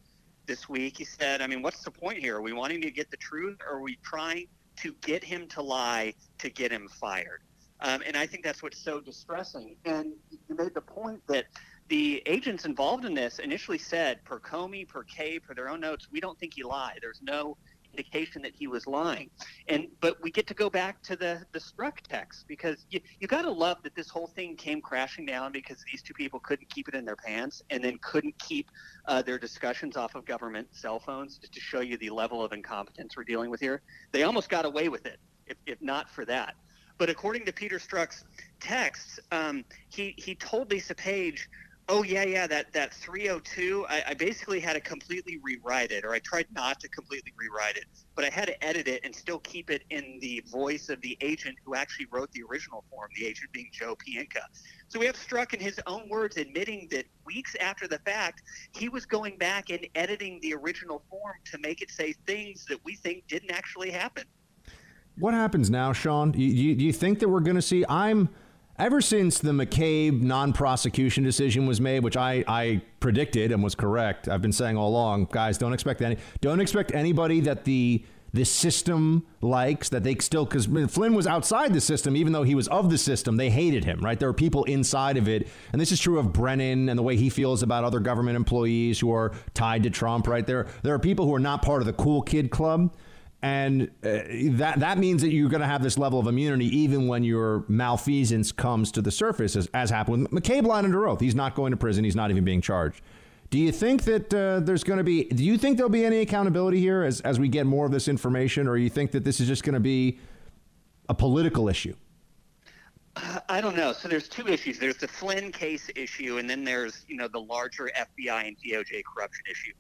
this week. He said, "I mean, what's the point here? Are we wanting to get the truth, or are we trying to get him to lie to get him fired?" Um, and I think that's what's so distressing. And you made the point that the agents involved in this initially said, per Comey, per Kay, per their own notes, we don't think he lied. There's no indication that he was lying. And but we get to go back to the the Strzok text because you you got to love that this whole thing came crashing down because these two people couldn't keep it in their pants and then couldn't keep uh, their discussions off of government cell phones just to show you the level of incompetence we're dealing with here. They almost got away with it if, if not for that. But according to Peter Strzok's texts, um, he he told Lisa Page, "Oh yeah, yeah, that that 302. I, I basically had to completely rewrite it, or I tried not to completely rewrite it, but I had to edit it and still keep it in the voice of the agent who actually wrote the original form. The agent being Joe Pientka. So we have Strzok in his own words admitting that weeks after the fact, he was going back and editing the original form to make it say things that we think didn't actually happen. What happens now, Sean? Do you, do you think that we're going to see? I'm ever since the McCabe non-prosecution decision was made, which I, I predicted and was correct. I've been saying all along, guys, don't expect any, don't expect anybody that the the system likes that they still because Flynn was outside the system, even though he was of the system, they hated him. Right? There are people inside of it, and this is true of Brennan and the way he feels about other government employees who are tied to Trump. Right? There there are people who are not part of the cool kid club and uh, that that means that you're going to have this level of immunity even when your malfeasance comes to the surface, as, as happened with McCabe lying under oath. He's not going to prison. He's not even being charged. Do you think that uh, there's going to be? Do you think there'll be any accountability here as as we get more of this information, or you think that this is just going to be a political issue? I don't know. So there's two issues. There's the Flynn case issue, and then there's you know the larger FBI and DOJ corruption issue.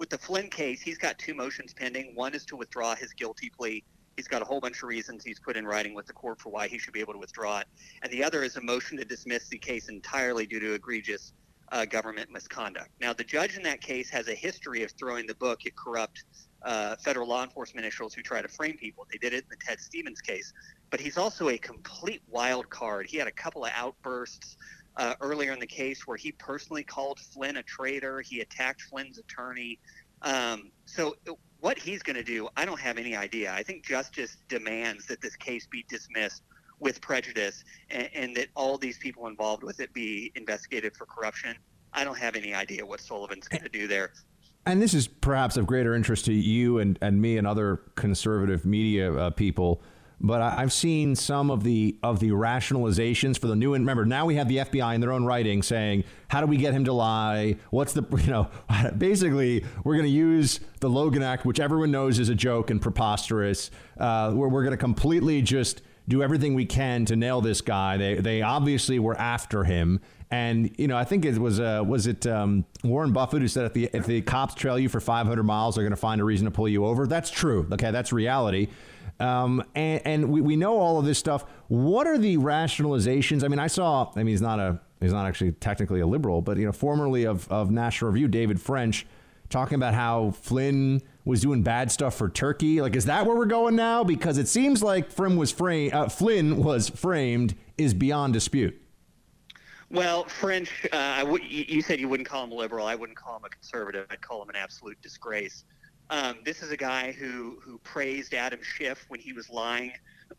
With the Flynn case, he's got two motions pending. One is to withdraw his guilty plea. He's got a whole bunch of reasons he's put in writing with the court for why he should be able to withdraw it. And the other is a motion to dismiss the case entirely due to egregious uh, government misconduct. Now, the judge in that case has a history of throwing the book at corrupt uh, federal law enforcement officials who try to frame people. They did it in the Ted Stevens case. But he's also a complete wild card. He had a couple of outbursts uh, earlier in the case where he personally called Flynn a traitor. He attacked Flynn's attorney. Um, so, what he's going to do, I don't have any idea. I think justice demands that this case be dismissed with prejudice and, and that all these people involved with it be investigated for corruption. I don't have any idea what Sullivan's going to do there. And this is perhaps of greater interest to you and, and me and other conservative media uh, people. But I, have seen some of the of the rationalizations for the new. And remember, now we have the FBI in their own writing saying, "How do we get him to lie? What's the you know?" Basically, we're going to use the Logan Act, which everyone knows is a joke and preposterous. Uh, we're we're going to completely just do everything we can to nail this guy. They they obviously were after him, and you know I think it was uh, was it um, Warren Buffett who said if the if the cops trail you for 500 miles, they're going to find a reason to pull you over. That's true. Okay, that's reality. Um, and, and we, we know all of this stuff. What are the rationalizations? I mean, I saw. I mean, he's not a he's not actually technically a liberal, but you know, formerly of of National Review, David French, talking about how Flynn was doing bad stuff for Turkey. Like, is that where we're going now? Because it seems like Flynn was framed. Uh, Flynn was framed is beyond dispute. Well, French, uh, you said you wouldn't call him a liberal. I wouldn't call him a conservative. I'd call him an absolute disgrace. Um, this is a guy who who praised Adam Schiff when he was lying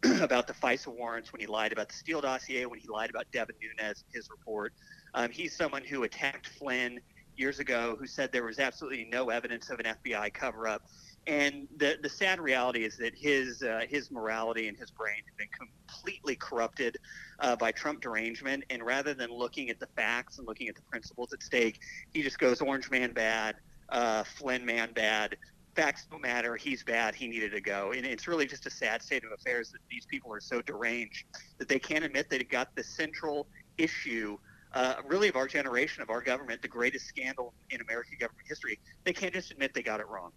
about the FISA warrants, when he lied about the Steele dossier, when he lied about Devin Nunes, his report. Um, he's someone who attacked Flynn years ago, who said there was absolutely no evidence of an FBI cover-up. And the the sad reality is that his uh, his morality and his brain have been completely corrupted uh, by Trump derangement. And rather than looking at the facts and looking at the principles at stake, he just goes Orange Man bad, uh, Flynn man bad, facts don't matter. He's bad. He needed to go. And it's really just a sad state of affairs that these people are so deranged that they can't admit it got the central issue, uh, really, of our generation, of our government, the greatest scandal in American government history. They can't just admit they got it wrong.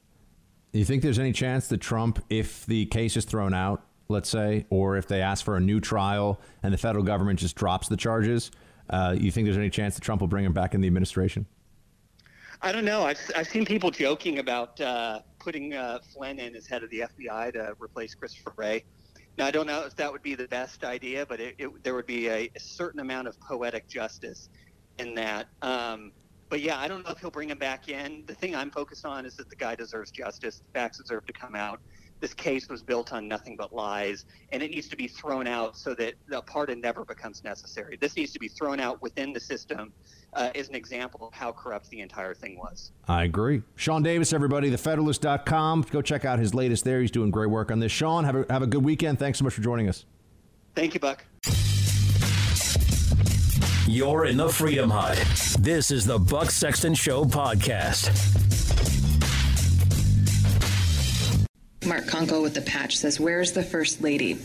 Do you think there's any chance that Trump, if the case is thrown out, let's say, or if they ask for a new trial and the federal government just drops the charges, uh, you think there's any chance that Trump will bring him back in the administration? I don't know. I've, I've seen people joking about uh, putting uh, Flynn in as head of the FBI to replace Christopher Wray. Now, I don't know if that would be the best idea, but it, it, there would be a, a, certain amount of poetic justice in that. Um, but yeah, I don't know if he'll bring him back in. The thing I'm focused on is that the guy deserves justice. The facts deserve to come out. This case was built on nothing but lies, and it needs to be thrown out so that the pardon never becomes necessary. This needs to be thrown out within the system uh, is an example of how corrupt the entire thing was. I agree. Sean Davis, everybody, thefederalist.com. Go check out his latest there. He's doing great work on this. Sean, have a, have a good weekend. Thanks so much for joining us. Thank you, Buck. You're in the Freedom Hut. This is the Buck Sexton Show podcast. Mark Konkol with the patch says, Where's the First Lady?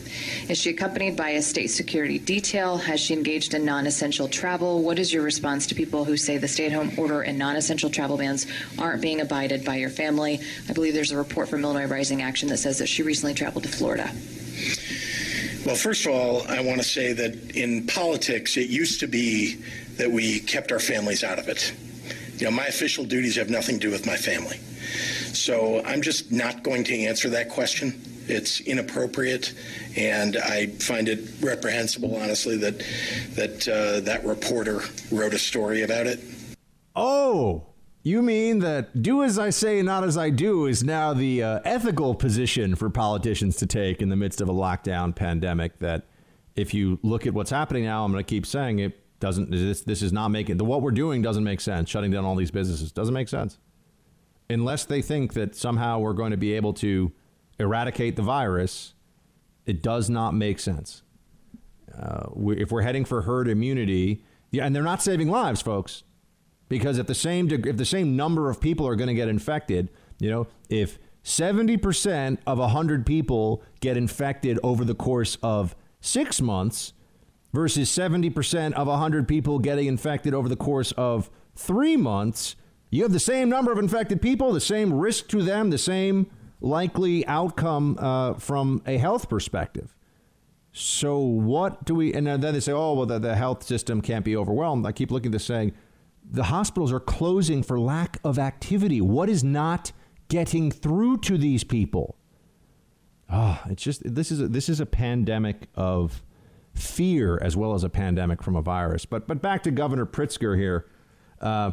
Is she accompanied by a state security detail? Has she engaged in non essential travel? What is your response to people who say the stay at home order and non essential travel bans aren't being abided by your family? I believe there's a report from Illinois Rising Action that says that she recently traveled to Florida. Well, first of all, I want to say that in politics, it used to be that we kept our families out of it. You know, my official duties have nothing to do with my family. So I'm just not going to answer that question. It's inappropriate, and I find it reprehensible, honestly, that that uh, that reporter wrote a story about it. Oh, you mean that do as I say, not as I do is now the uh, ethical position for politicians to take in the midst of a lockdown pandemic? That if you look at what's happening now, I'm going to keep saying it doesn't. This this is not making the what we're doing doesn't make sense. Shutting down all these businesses doesn't make sense unless they think that somehow we're going to be able to eradicate the virus, it does not make sense. Uh, we, if we're heading for herd immunity, yeah, and they're not saving lives, folks, because if the same if the same number of people are going to get infected, you know, if 70% of 100 people get infected over the course of six months versus 70% of 100 people getting infected over the course of three months, you have the same number of infected people, the same risk to them, the same likely outcome uh, from a health perspective. So, what do we, and then they say, oh, well, the, the health system can't be overwhelmed. I keep looking at this saying, the hospitals are closing for lack of activity. What is not getting through to these people? Ah, oh, it's just this is a, this is a pandemic of fear as well as a pandemic from a virus. But but back to Governor Pritzker here. Uh,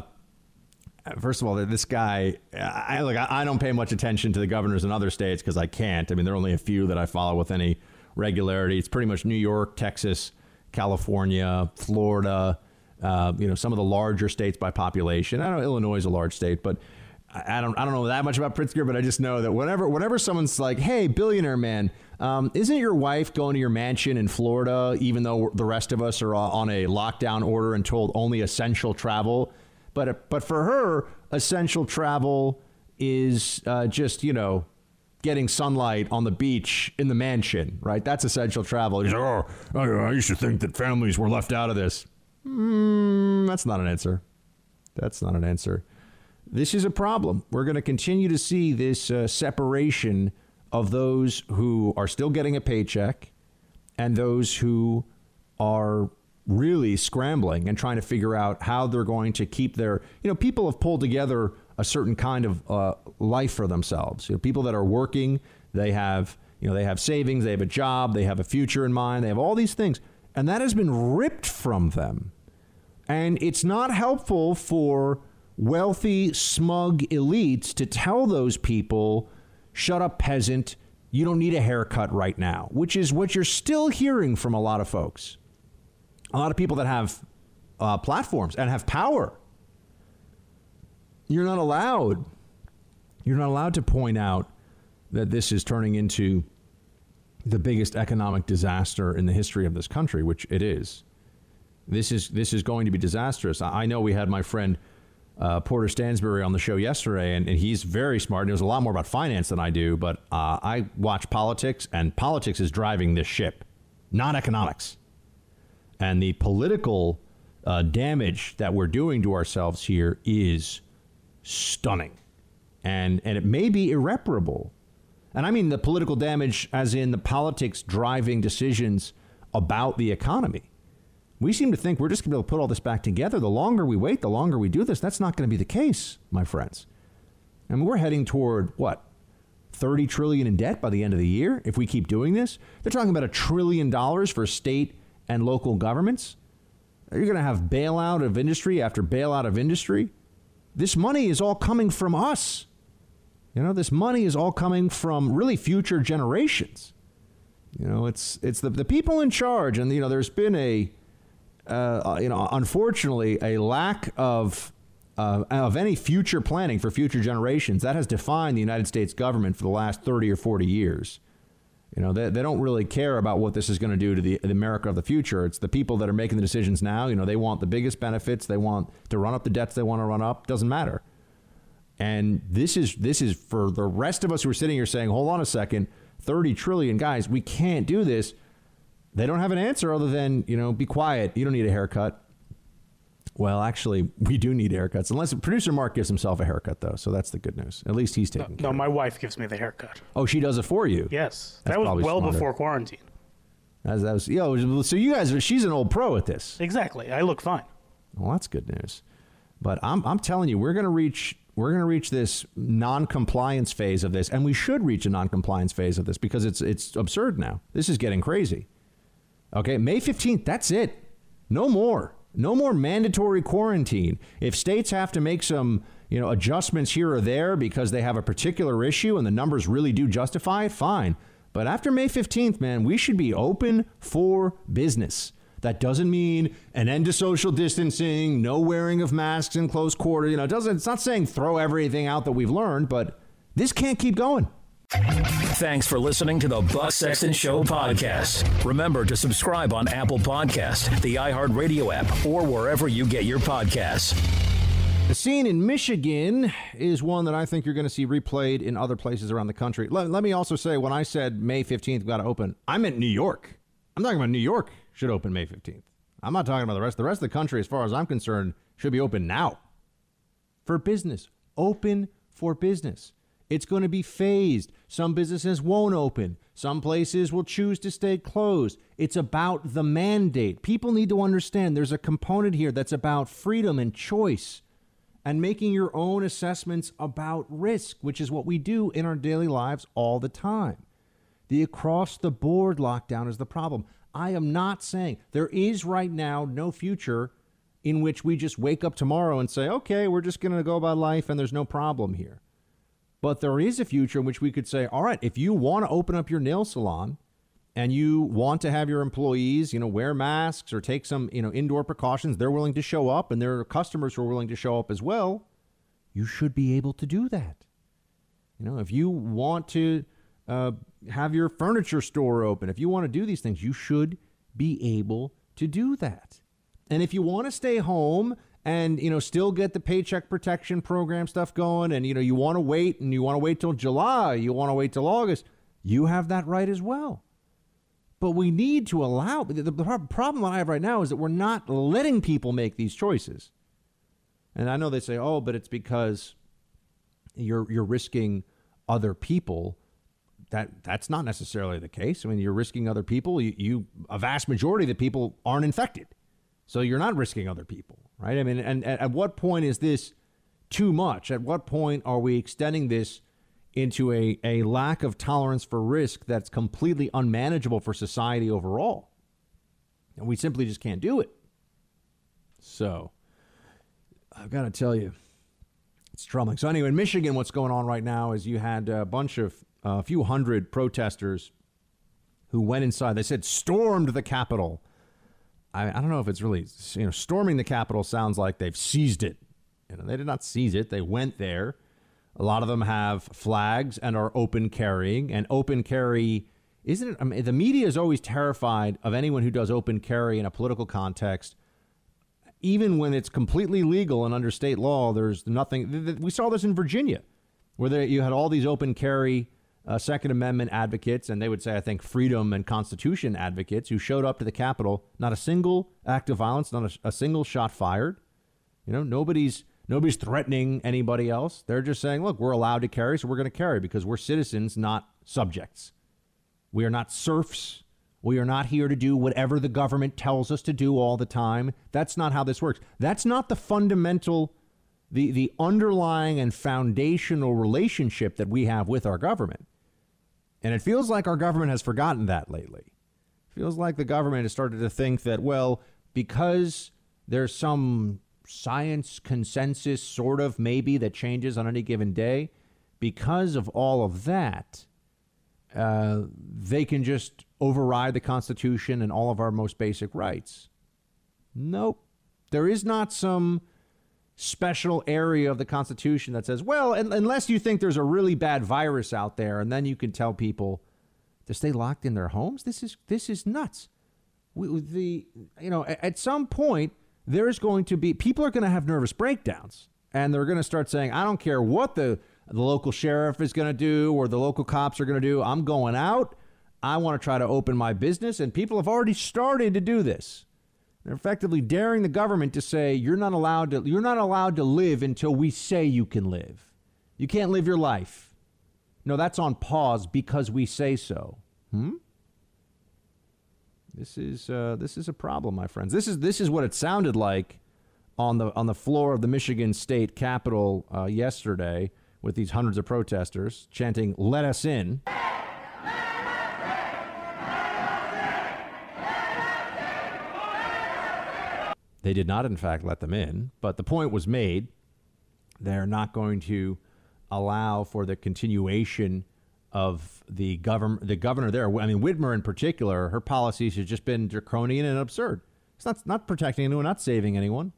first of all, this guy, I look, I don't pay much attention to the governors in other states because I can't. I mean, there are only a few that I follow with any regularity. It's pretty much New York, Texas, California, Florida. Uh, you know, some of the larger states by population. I know Illinois is a large state, but I don't I don't know that much about Pritzker, but I just know that whenever whenever someone's like, "Hey, billionaire man, um, isn't your wife going to your mansion in Florida, even though the rest of us are on a lockdown order and told only essential travel?" But but for her, essential travel is uh, just you know getting sunlight on the beach in the mansion, right? That's essential travel. Like, oh, I used to think that families were left out of this. Mm, that's not an answer. That's not an answer. This is a problem. We're going to continue to see this uh, separation of those who are still getting a paycheck and those who are really scrambling and trying to figure out how they're going to keep their, you know, people have pulled together a certain kind of uh, life for themselves. You know, people that are working, they have, you know, they have savings, they have a job, they have a future in mind, they have all these things. And that has been ripped from them. And it's not helpful for wealthy, smug elites to tell those people, shut up, peasant, you don't need a haircut right now, which is what you're still hearing from a lot of folks. A lot of people that have uh, platforms and have power. You're not allowed. You're not allowed to point out that this is turning into the biggest economic disaster in the history of this country, which it is. This is this is going to be disastrous. I know we had my friend uh, Porter Stansberry on the show yesterday, and, and, he's very smart. He knows a lot more about finance than I do, but uh, I watch politics, and politics is driving this ship, not economics. And the political uh, damage that we're doing to ourselves here is stunning, and and it may be irreparable. And I mean the political damage, as in the politics driving decisions about the economy. We seem to think we're just going to be able to put all this back together. The longer we wait, the longer we do this. That's not going to be the case, my friends. I mean, we're heading toward what? 30 trillion in debt by the end of the year if we keep doing this. They're talking about a trillion dollars for state and local governments. You're going to have bailout of industry after bailout of industry. This money is all coming from us. You know, this money is all coming from really future generations. You know, it's it's the, the people in charge, and you know, there's been a uh, you know, unfortunately, a lack of uh, of any future planning for future generations that has defined the United States government for the last 30 or 40 years. You know, they, they don't really care about what this is going to do to the, the America of the future. It's the people that are making the decisions now. You know, they want the biggest benefits. They want to run up the debts they want to run up. Doesn't matter. And this is this is for the rest of us who are sitting here saying, "Hold on a second, 30 trillion guys, we can't do this." They don't have an answer other than, you know, be quiet. You don't need a haircut. Well, actually, we do need haircuts. Unless producer Mark gives himself a haircut, though, so that's the good news. At least he's taking. No, no my wife gives me the haircut. Oh, she does it for you. Yes, that's that was well smarter. before quarantine. As that was, yo, so you guys, are, she's an old pro at this. Exactly. I look fine. Well, that's good news. But I'm, I'm telling you, we're going to reach, we're going to reach this non-compliance phase of this, and we should reach a non-compliance phase of this because it's, it's absurd now. This is getting crazy. Okay, May 15th, that's it. No more. No more mandatory quarantine. If states have to make some, you know, adjustments here or there because they have a particular issue and the numbers really do justify it, fine. But after May 15th, man, we should be open for business. That doesn't mean an end to social distancing, no wearing of masks in close quarters. You know, it doesn't it's not saying throw everything out that we've learned, but this can't keep going. Thanks for listening to the Buck Sexton Show podcast. Remember to subscribe on Apple Podcast, the iHeartRadio app, or wherever you get your podcasts. The scene in Michigan is one that I think you're going to see replayed in other places around the country. Let, let me also say, when I said May 15th got to open, I meant New York. I'm talking about New York should open May 15th. I'm not talking about the rest. The rest of the country, as far as I'm concerned, should be open now for business. Open for business. It's going to be phased. Some businesses won't open. Some places will choose to stay closed. It's about the mandate. People need to understand there's a component here that's about freedom and choice and making your own assessments about risk, which is what we do in our daily lives all the time. The across the board lockdown is the problem. I am not saying there is right now no future in which we just wake up tomorrow and say, okay, we're just going to go about life and there's no problem here. But there is a future in which we could say, all right, if you want to open up your nail salon and you want to have your employees, you know, wear masks or take some, you know, indoor precautions, they're willing to show up and there are customers who are willing to show up as well, you should be able to do that. You know, if you want to uh, have your furniture store open, if you want to do these things, you should be able to do that. And if you want to stay home and you know still get the paycheck protection program stuff going and you know you want to wait and you want to wait till July, you want to wait till August, you have that right as well. But we need to allow the, problem I have right now is that we're not letting people make these choices. And I know they say, "Oh, but it's because you're you're risking other people." That that's not necessarily the case. I mean, you're risking other people. You, you a vast majority of the people aren't infected, so you're not risking other people, right? I mean, and, and at what point is this too much? At what point are we extending this into a, a lack of tolerance for risk that's completely unmanageable for society overall. And we simply just can't do it. So I've got to tell you, it's troubling. So, anyway, in Michigan, what's going on right now is you had a bunch of, a uh, few hundred protesters who went inside. They said stormed the Capitol. I, I don't know if it's really, you know, storming the Capitol sounds like they've seized it. You know, they did not seize it, they went there a lot of them have flags and are open carrying, and open carry isn't it? I mean, the media is always terrified of anyone who does open carry in a political context. Even when it's completely legal and under state law, there's nothing. We saw this in Virginia, where there, you had all these open carry uh, Second Amendment advocates, and they would say, I think, freedom and Constitution advocates who showed up to the Capitol. Not a single act of violence, not a, a single shot fired. You know, nobody's Nobody's threatening anybody else. They're just saying, look, we're allowed to carry, so we're going to carry because we're citizens, not subjects. We are not serfs. We are not here to do whatever the government tells us to do all the time. That's not how this works. That's not the fundamental, the, the underlying and foundational relationship that we have with our government. And it feels like our government has forgotten that lately. It feels like the government has started to think that, well, because there's some science consensus, sort of, maybe, that changes on any given day, because of all of that, uh, they can just override the Constitution and all of our most basic rights. Nope. There is not some special area of the Constitution that says, well, unless you think there's a really bad virus out there, and then you can tell people to stay locked in their homes. This is this is nuts. We, the you know at some point there's going to be people are going to have nervous breakdowns and they're going to start saying, I don't care what the, the local sheriff is going to do or the local cops are going to do. I'm going out. I want to try to open my business. And people have already started to do this. They're effectively daring the government to say, you're not allowed to, you're not allowed to live until we say you can live. You can't live your life. No, that's on pause because we say so. Hmm? This is uh, this is a problem, my friends. This is this is what it sounded like on the on the floor of the Michigan State Capitol uh, yesterday with these hundreds of protesters chanting "Let us in." They did not, in fact, let them in, but the point was made. They're not going to allow for the continuation of the government, the governor there. I mean, Whitmer in particular, her policies have just been draconian and absurd. It's not not protecting anyone, not saving anyone.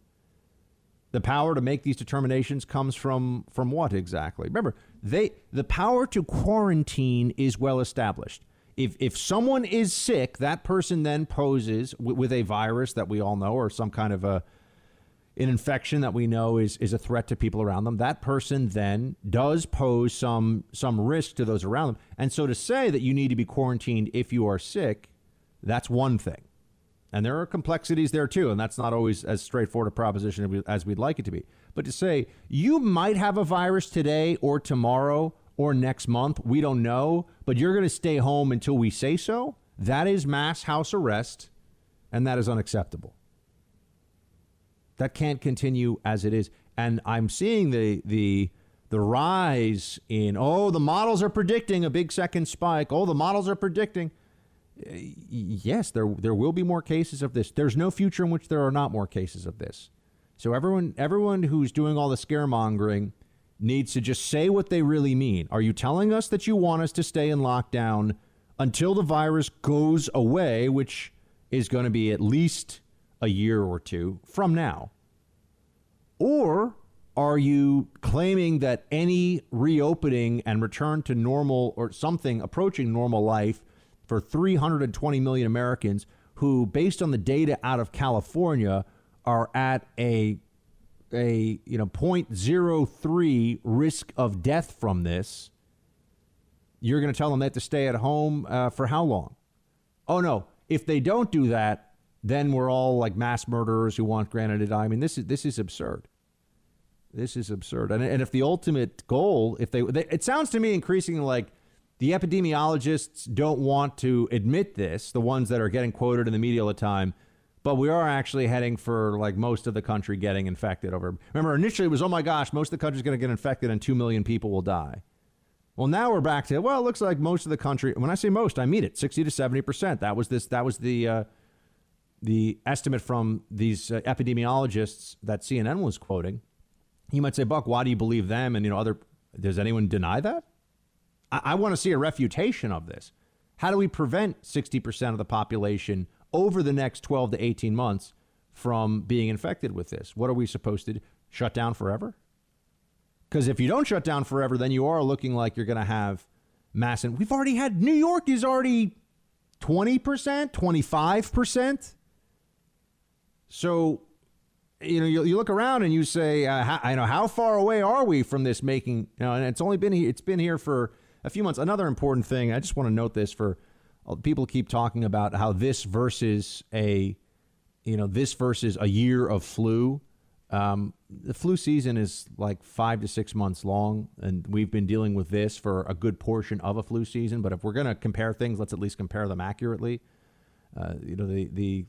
The power to make these determinations comes from from what exactly? Remember, they the power to quarantine is well established. If if someone is sick, that person then poses w- with a virus that we all know or some kind of a an infection that we know is is a threat to people around them, that person then does pose some some risk to those around them. And so to say that you need to be quarantined if you are sick, that's one thing. And there are complexities there too, and that's not always as straightforward a proposition as we'd like it to be. But to say you might have a virus today or tomorrow or next month, we don't know, but you're going to stay home until we say so, that is mass house arrest, and that is unacceptable. That can't continue as it is. And I'm seeing the the the rise in oh the models are predicting a big second spike. Oh the models are predicting. Yes, there there will be more cases of this. There's no future in which there are not more cases of this. So everyone everyone who's doing all the scaremongering needs to just say what they really mean. Are you telling us that you want us to stay in lockdown until the virus goes away, which is going to be at least a year or two from now? Or are you claiming that any reopening and return to normal or something approaching normal life for 320 million Americans who, based on the data out of California, are at a a you know 0.03 risk of death from this? You're going to tell them they have to stay at home uh, for how long? Oh no! If they don't do that, then we're all like mass murderers who want Granny to die. I mean, this is this is absurd. This is absurd. And, and if the ultimate goal, if they, they, it sounds to me increasingly like the epidemiologists don't want to admit this, the ones that are getting quoted in the media all the time. But we are actually heading for like most of the country getting infected over. Remember, initially it was, oh my gosh, most of the country's going to get infected and 2 million people will die. Well, now we're back to, well, it looks like most of the country, when I say most, I mean it, 60 to 70%. That was this, that was the, uh, the estimate from these uh, epidemiologists that CNN was quoting. You might say, Buck, why do you believe them? And you know, other does anyone deny that? I, I want to see a refutation of this. How do we prevent 60% of the population over the next 12 to 18 months from being infected with this? What are we supposed to do? Shut down forever? Because if you don't shut down forever, then you are looking like you're going to have mass. And we've already had New York is already 20%, 25%. So, you know, you, you look around and you say, uh, how, I know, how far away are we from this making, you know, and it's only been it's been here for a few months. Another important thing, I just want to note this for people keep talking about how this versus a, you know, this versus a year of flu. Um, the flu season is like five to six months long, and we've been dealing with this for a good portion of a flu season. But if we're going to compare things, let's at least compare them accurately. Uh, you know, the the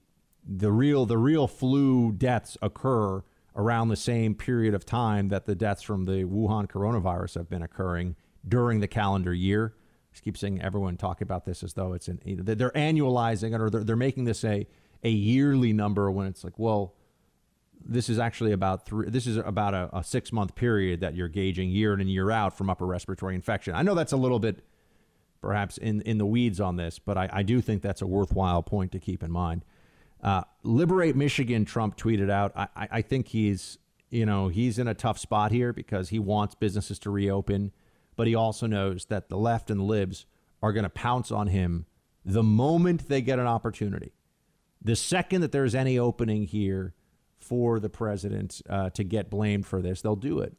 the real the real flu deaths occur around the same period of time that the deaths from the Wuhan coronavirus have been occurring during the calendar year. Just keep seeing everyone talk about this as though it's an they're annualizing it or they're, they're making this a a yearly number when it's like well this is actually about three this is about a, a six month period that you're gauging year in and year out from upper respiratory infection i know that's a little bit perhaps in in the weeds on this but i, I do think that's a worthwhile point to keep in mind uh, liberate Michigan, Trump tweeted out. I, I think he's, you know, he's in a tough spot here because he wants businesses to reopen, but he also knows that the left and the libs are going to pounce on him the moment they get an opportunity. The second that there's any opening here for the president uh, to get blamed for this, they'll do it.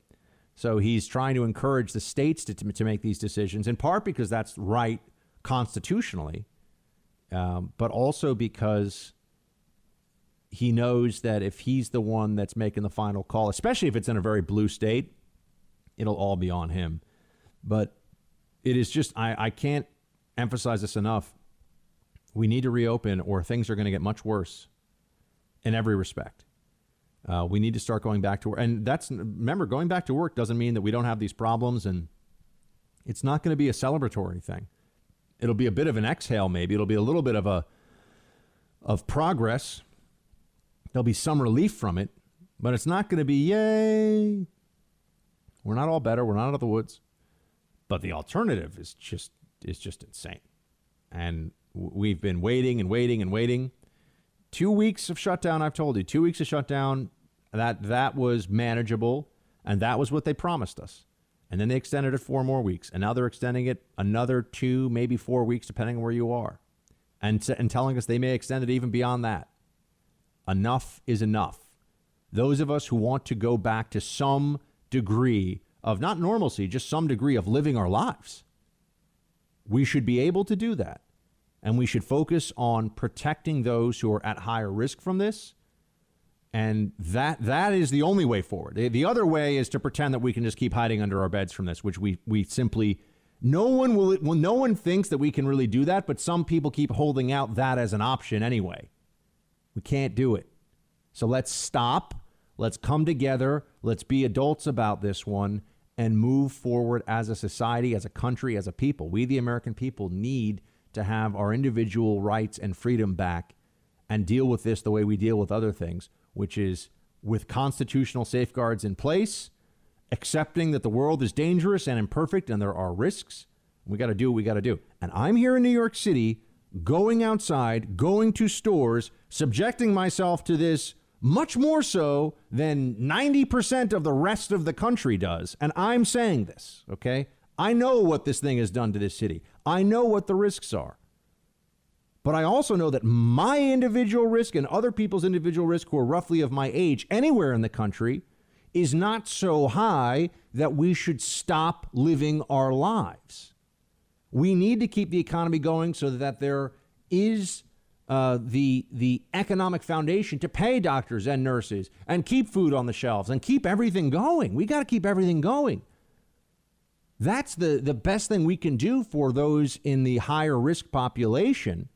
So he's trying to encourage the states to, to make these decisions, in part because that's right constitutionally, um, but also because he knows that if he's the one that's making the final call, especially if it's in a very blue state, it'll all be on him. But it is just, I, I can't emphasize this enough. We need to reopen, or things are going to get much worse in every respect. Uh, we need to start going back to work. And that's, remember, going back to work doesn't mean that we don't have these problems, and it's not going to be a celebratory thing. It'll be a bit of an exhale, maybe. It'll be a little bit of a, of progress There'll be some relief from it, but it's not going to be, yay. We're not all better. We're not out of the woods. But the alternative is just is just insane. And we've been waiting and waiting and waiting. Two weeks of shutdown, I've told you. Two weeks of shutdown, that that was manageable, and that was what they promised us. And then they extended it four more weeks, and now they're extending it another two, maybe four weeks, depending on where you are, and and telling us they may extend it even beyond that. Enough is enough. those of us who want to go back to some degree of not normalcy, just some degree of living our lives, we should be able to do that. And we should focus on protecting those who are at higher risk from this. And that that is the only way forward. The, the other way is to pretend that we can just keep hiding under our beds from this, which we we simply no one will well, no one thinks that we can really do that, but some people keep holding out that as an option anyway. We can't do it. So let's stop. Let's come together. Let's be adults about this one and move forward as a society, as a country, as a people. We, the American people, need to have our individual rights and freedom back and deal with this the way we deal with other things, which is with constitutional safeguards in place, accepting that the world is dangerous and imperfect and there are risks. We got to do what we got to do. And I'm here in New York City, going outside, going to stores, subjecting myself to this much more so than 90% of the rest of the country does. And I'm saying this, okay? I know what this thing has done to this city. I know what the risks are. But I also know that my individual risk and other people's individual risk who are roughly of my age anywhere in the country is not so high that we should stop living our lives. We need to keep the economy going so that there is uh, the the economic foundation to pay doctors and nurses and keep food on the shelves and keep everything going. We got to keep everything going. That's the, the best thing we can do for those in the higher risk population.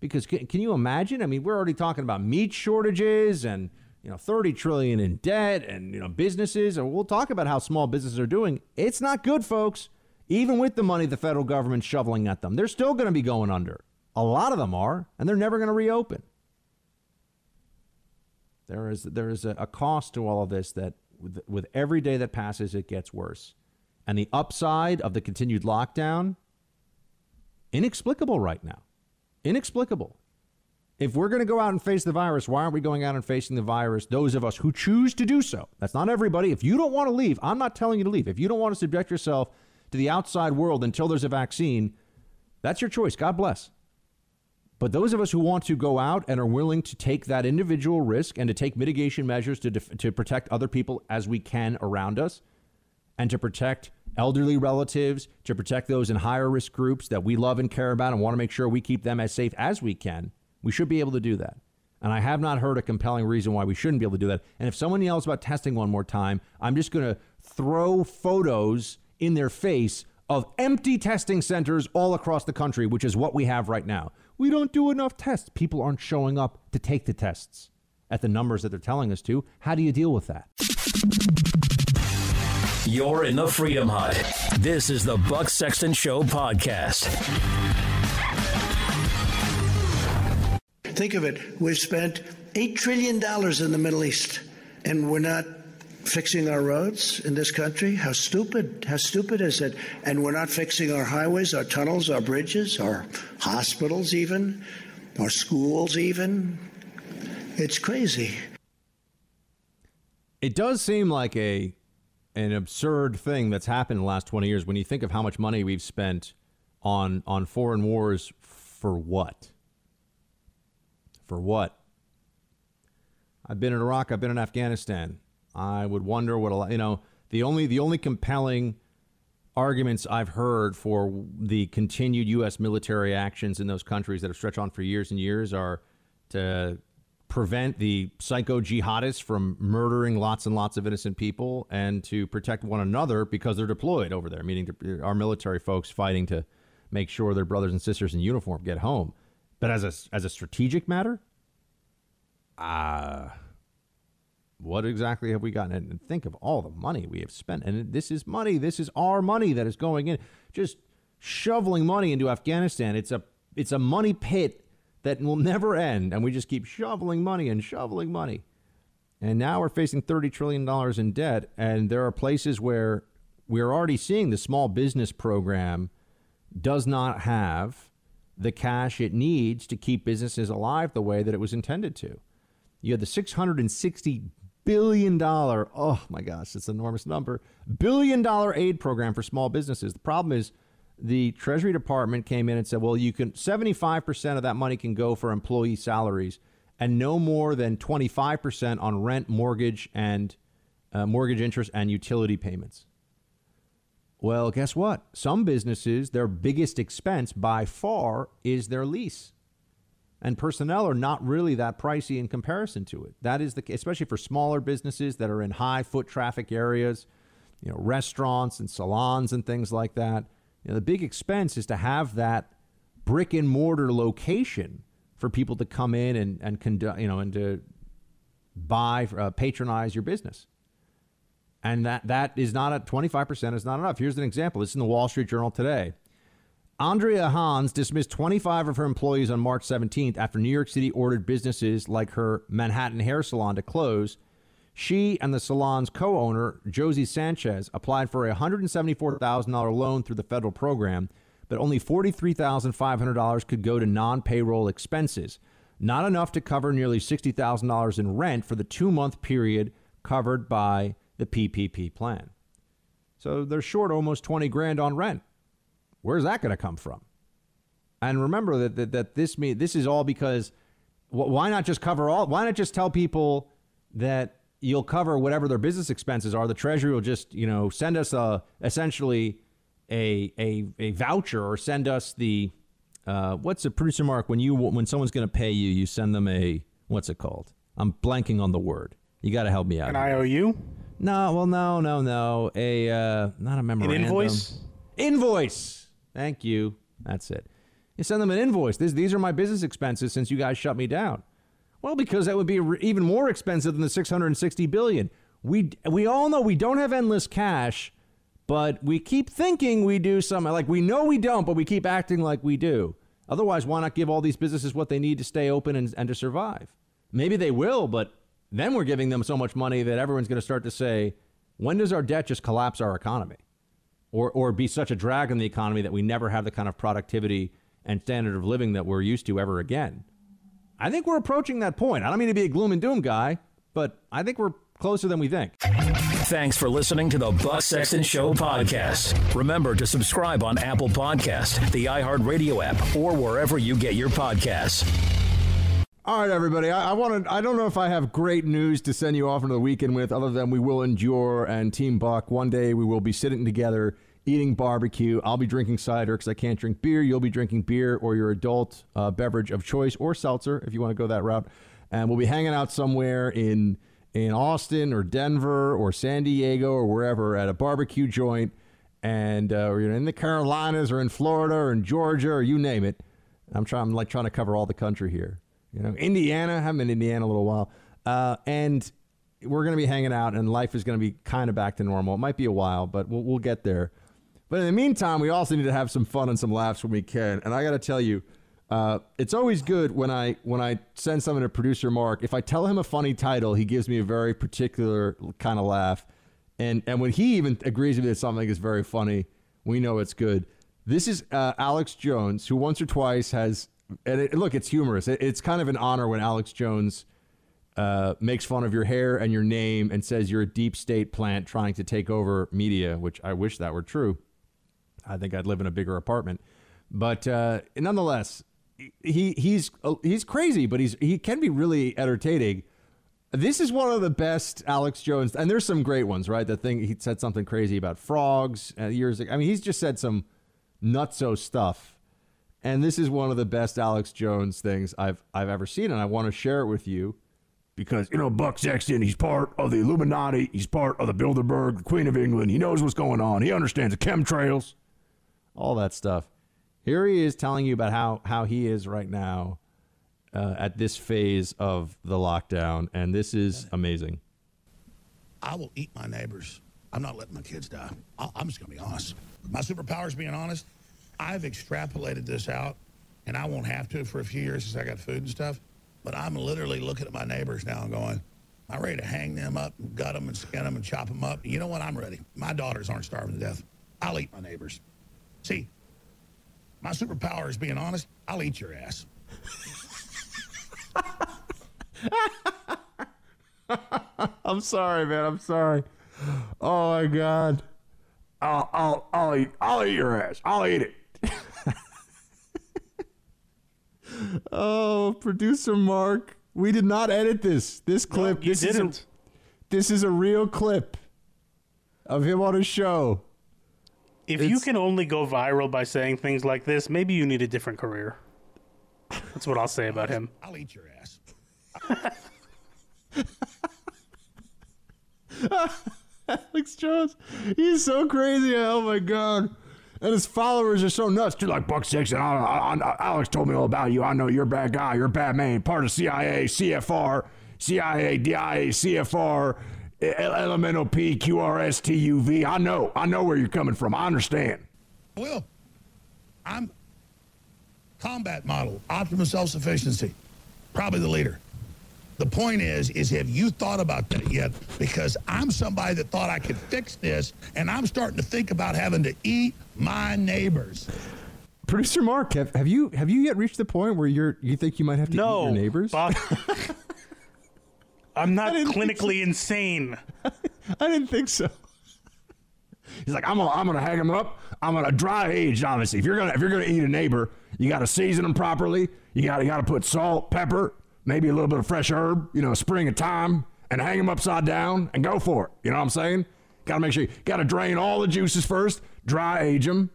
Because can, can you imagine? I mean, we're already talking about meat shortages and you know 30 trillion in debt and you know businesses and we'll talk about how small businesses are doing. It's not good, folks. Even with the money the federal government's shoveling at them, they're still going to be going under. A lot of them are, and they're never going to reopen. There is there is a, a cost to all of this that with, with every day that passes, it gets worse. And the upside of the continued lockdown, inexplicable right now. Inexplicable. If we're going to go out and face the virus, why aren't we going out and facing the virus? Those of us who choose to do so. That's not everybody. If you don't want to leave, I'm not telling you to leave. If you don't want to subject yourself to the outside world until there's a vaccine, that's your choice. God bless. But those of us who want to go out and are willing to take that individual risk and to take mitigation measures to, def- to protect other people as we can around us and to protect elderly relatives, to protect those in higher risk groups that we love and care about and want to make sure we keep them as safe as we can, we should be able to do that. And I have not heard a compelling reason why we shouldn't be able to do that. And if someone yells about testing one more time, I'm just going to throw photos in their face of empty testing centers all across the country, which is what we have right now. We don't do enough tests. People aren't showing up to take the tests at the numbers that they're telling us to. How do you deal with that? You're in the Freedom Hut. This is the Buck Sexton Show podcast. Think of it. We've spent $8 trillion in the Middle East, and we're not fixing our roads in this country? How stupid, how stupid is it? And we're not fixing our highways, our tunnels, our bridges, our hospitals, even, our schools, even. It's crazy. It does seem like a an absurd thing that's happened in the last 20 years when you think of how much money we've spent on on foreign wars for what? For what? I've been in Iraq, I've been in Afghanistan. I would wonder what a lot, you know, the only the only compelling arguments I've heard for the continued U.S. military actions in those countries that have stretched on for years and years are to prevent the psycho jihadists from murdering lots and lots of innocent people and to protect one another because they're deployed over there, meaning to, our military folks fighting to make sure their brothers and sisters in uniform get home. But as a, as a strategic matter. Uh, what exactly have we gotten? And think of all the money we have spent. And this is money. This is our money that is going in. Just shoveling money into Afghanistan. It's a it's a money pit that will never end. And we just keep shoveling money and shoveling money. And now we're facing $30 trillion in debt. And there are places where we're already seeing the small business program does not have the cash it needs to keep businesses alive the way that it was intended to. You had the 660 billion dollar oh my gosh it's an enormous number billion dollar aid program for small businesses the problem is the treasury department came in and said well you can 75% of that money can go for employee salaries and no more than 25% on rent, mortgage, and uh, mortgage interest and utility payments. Well, guess what? Some businesses, their biggest expense by far is their lease. And personnel are not really that pricey in comparison to it. That is the especially for smaller businesses that are in high foot traffic areas, you know, restaurants and salons and things like that. You know, the big expense is to have that brick and mortar location for people to come in and and conduct, you know, and to buy, uh, patronize your business. And that that is not at 25% is not enough. Here's an example. This is in the Wall Street Journal today. Andrea Hans dismissed 25 of her employees on March 17th after New York City ordered businesses like her Manhattan hair salon to close. She and the salon's co owner, Josie Sanchez, applied for a $174,000 loan through the federal program, but only $43,500 could go to non payroll expenses, not enough to cover nearly $60,000 in rent for the two month period covered by the PPP plan. So they're short almost 20 grand on rent. Where's that going to come from? And remember that, that, that this me this is all because why not just cover all? Why not just tell people that you'll cover whatever their business expenses are? The Treasury will just you know send us a essentially a a, a voucher or send us the uh, what's a producer mark when you when someone's going to pay you you send them a what's it called? I'm blanking on the word. You got to help me out. An IOU? No, well, no, no, no. A uh, not a memorandum. An invoice. Invoice. Thank you. That's it. You send them an invoice. This, these are my business expenses since you guys shut me down. Well, because that would be even more expensive than the 660 billion. We we all know we don't have endless cash, but we keep thinking we do something. Like we know we don't, but we keep acting like we do. Otherwise, why not give all these businesses what they need to stay open and, and to survive? Maybe they will, but then we're giving them so much money that everyone's going to start to say, when does our debt just collapse our economy? Or, or be such a drag on the economy that we never have the kind of productivity and standard of living that we're used to ever again? I think we're approaching that point. I don't mean to be a gloom and doom guy, but I think we're closer than we think. Thanks for listening to the Buck Sexton Show podcast. Remember to subscribe on Apple Podcast, the iHeartRadio app, or wherever you get your podcasts. All right, everybody. I, I want to. I don't know if I have great news to send you off into the weekend with, other than we will endure and Team Buck. One day we will be sitting together eating barbecue. I'll be drinking cider because I can't drink beer. You'll be drinking beer or your adult uh, beverage of choice, or seltzer if you want to go that route. And we'll be hanging out somewhere in in Austin or Denver or San Diego or wherever at a barbecue joint, and uh, or you're in the Carolinas or in Florida or in Georgia or you name it. I'm trying. I'm like trying to cover all the country here. You know, Indiana. I haven't been in Indiana a little while, uh, and we're going to be hanging out, and life is going to be kind of back to normal. It might be a while, but we'll, we'll get there. But in the meantime, we also need to have some fun and some laughs when we can. And I got to tell you, uh, it's always good when I when I send something to producer Mark. If I tell him a funny title, he gives me a very particular kind of laugh. And and when he even agrees with me that something is very funny, we know it's good. This is uh, Alex Jones, who once or twice has and it, look, it's humorous. It, it's kind of an honor when Alex Jones uh, makes fun of your hair and your name and says you're a deep state plant trying to take over media, which I wish that were true. I think I'd live in a bigger apartment. But uh, nonetheless, he he's he's crazy, but he's he can be really entertaining. This is one of the best Alex Jones, and there's some great ones, right? The thing he said something crazy about frogs uh, years ago. I mean, he's just said some nutso stuff and this is one of the best Alex Jones things I've I've ever seen, and I want to share it with you because you know Buck Sexton, he's part of the Illuminati, he's part of the Bilderberg, the Queen of England. He knows what's going on. He understands the chemtrails, all that stuff. Here he is telling you about how how he is right now uh, at this phase of the lockdown, and this is amazing. I will eat my neighbors. I'm not letting my kids die. I'm just going to be honest. My superpower is being honest. I've extrapolated this out, and I won't have to for a few years since I got food and stuff. But I'm literally looking at my neighbors now and going, I'm ready to hang them up, and gut them, and skin them, and chop them up. You know what? I'm ready. My daughters aren't starving to death. I'll eat my neighbors. See, my superpower is being honest. I'll eat your ass. I'm sorry, man. I'm sorry. Oh my god. I'll I'll I'll eat I'll eat your ass. I'll eat it. Oh, producer Mark We did not edit this. This clip. you this is a, didn't. this is a real clip of him on a show. If you can only go viral by saying things like this, maybe you need a different career. That's what I'll say about him. I'll eat your ass. Alex Jones, he's so crazy. Oh my god. And his followers are so nuts too. Like Buck Sexton, I, I, I, Alex told me all about you. I know you're a bad guy. You're a bad man. Part of CIA, CFR, CIA, DIA, CFR, Elemental P, QRS, TUV. I know. I know where you're coming from. I understand. Well, I'm combat model, optimum self-sufficiency, probably the leader. The point is, is have you thought about that yet? Because I'm somebody that thought I could fix this, and I'm starting to think about having to eat my neighbors. Producer Mark, have, have you have you yet reached the point where you're you think you might have to No, eat your neighbors? Buck. I'm not didn't think clinically insane. I didn't think so. He's like, I'm gonna, I'm gonna hang them up. I'm gonna dry age. Obviously, if you're gonna, if you're gonna eat a neighbor, you got to season them properly. You got, to got to put salt, pepper, maybe a little bit of fresh herb. You know, spring of thyme, and hang them upside down and go for it. You know what I'm saying? Got to make sure you got to drain all the juices first, dry age them,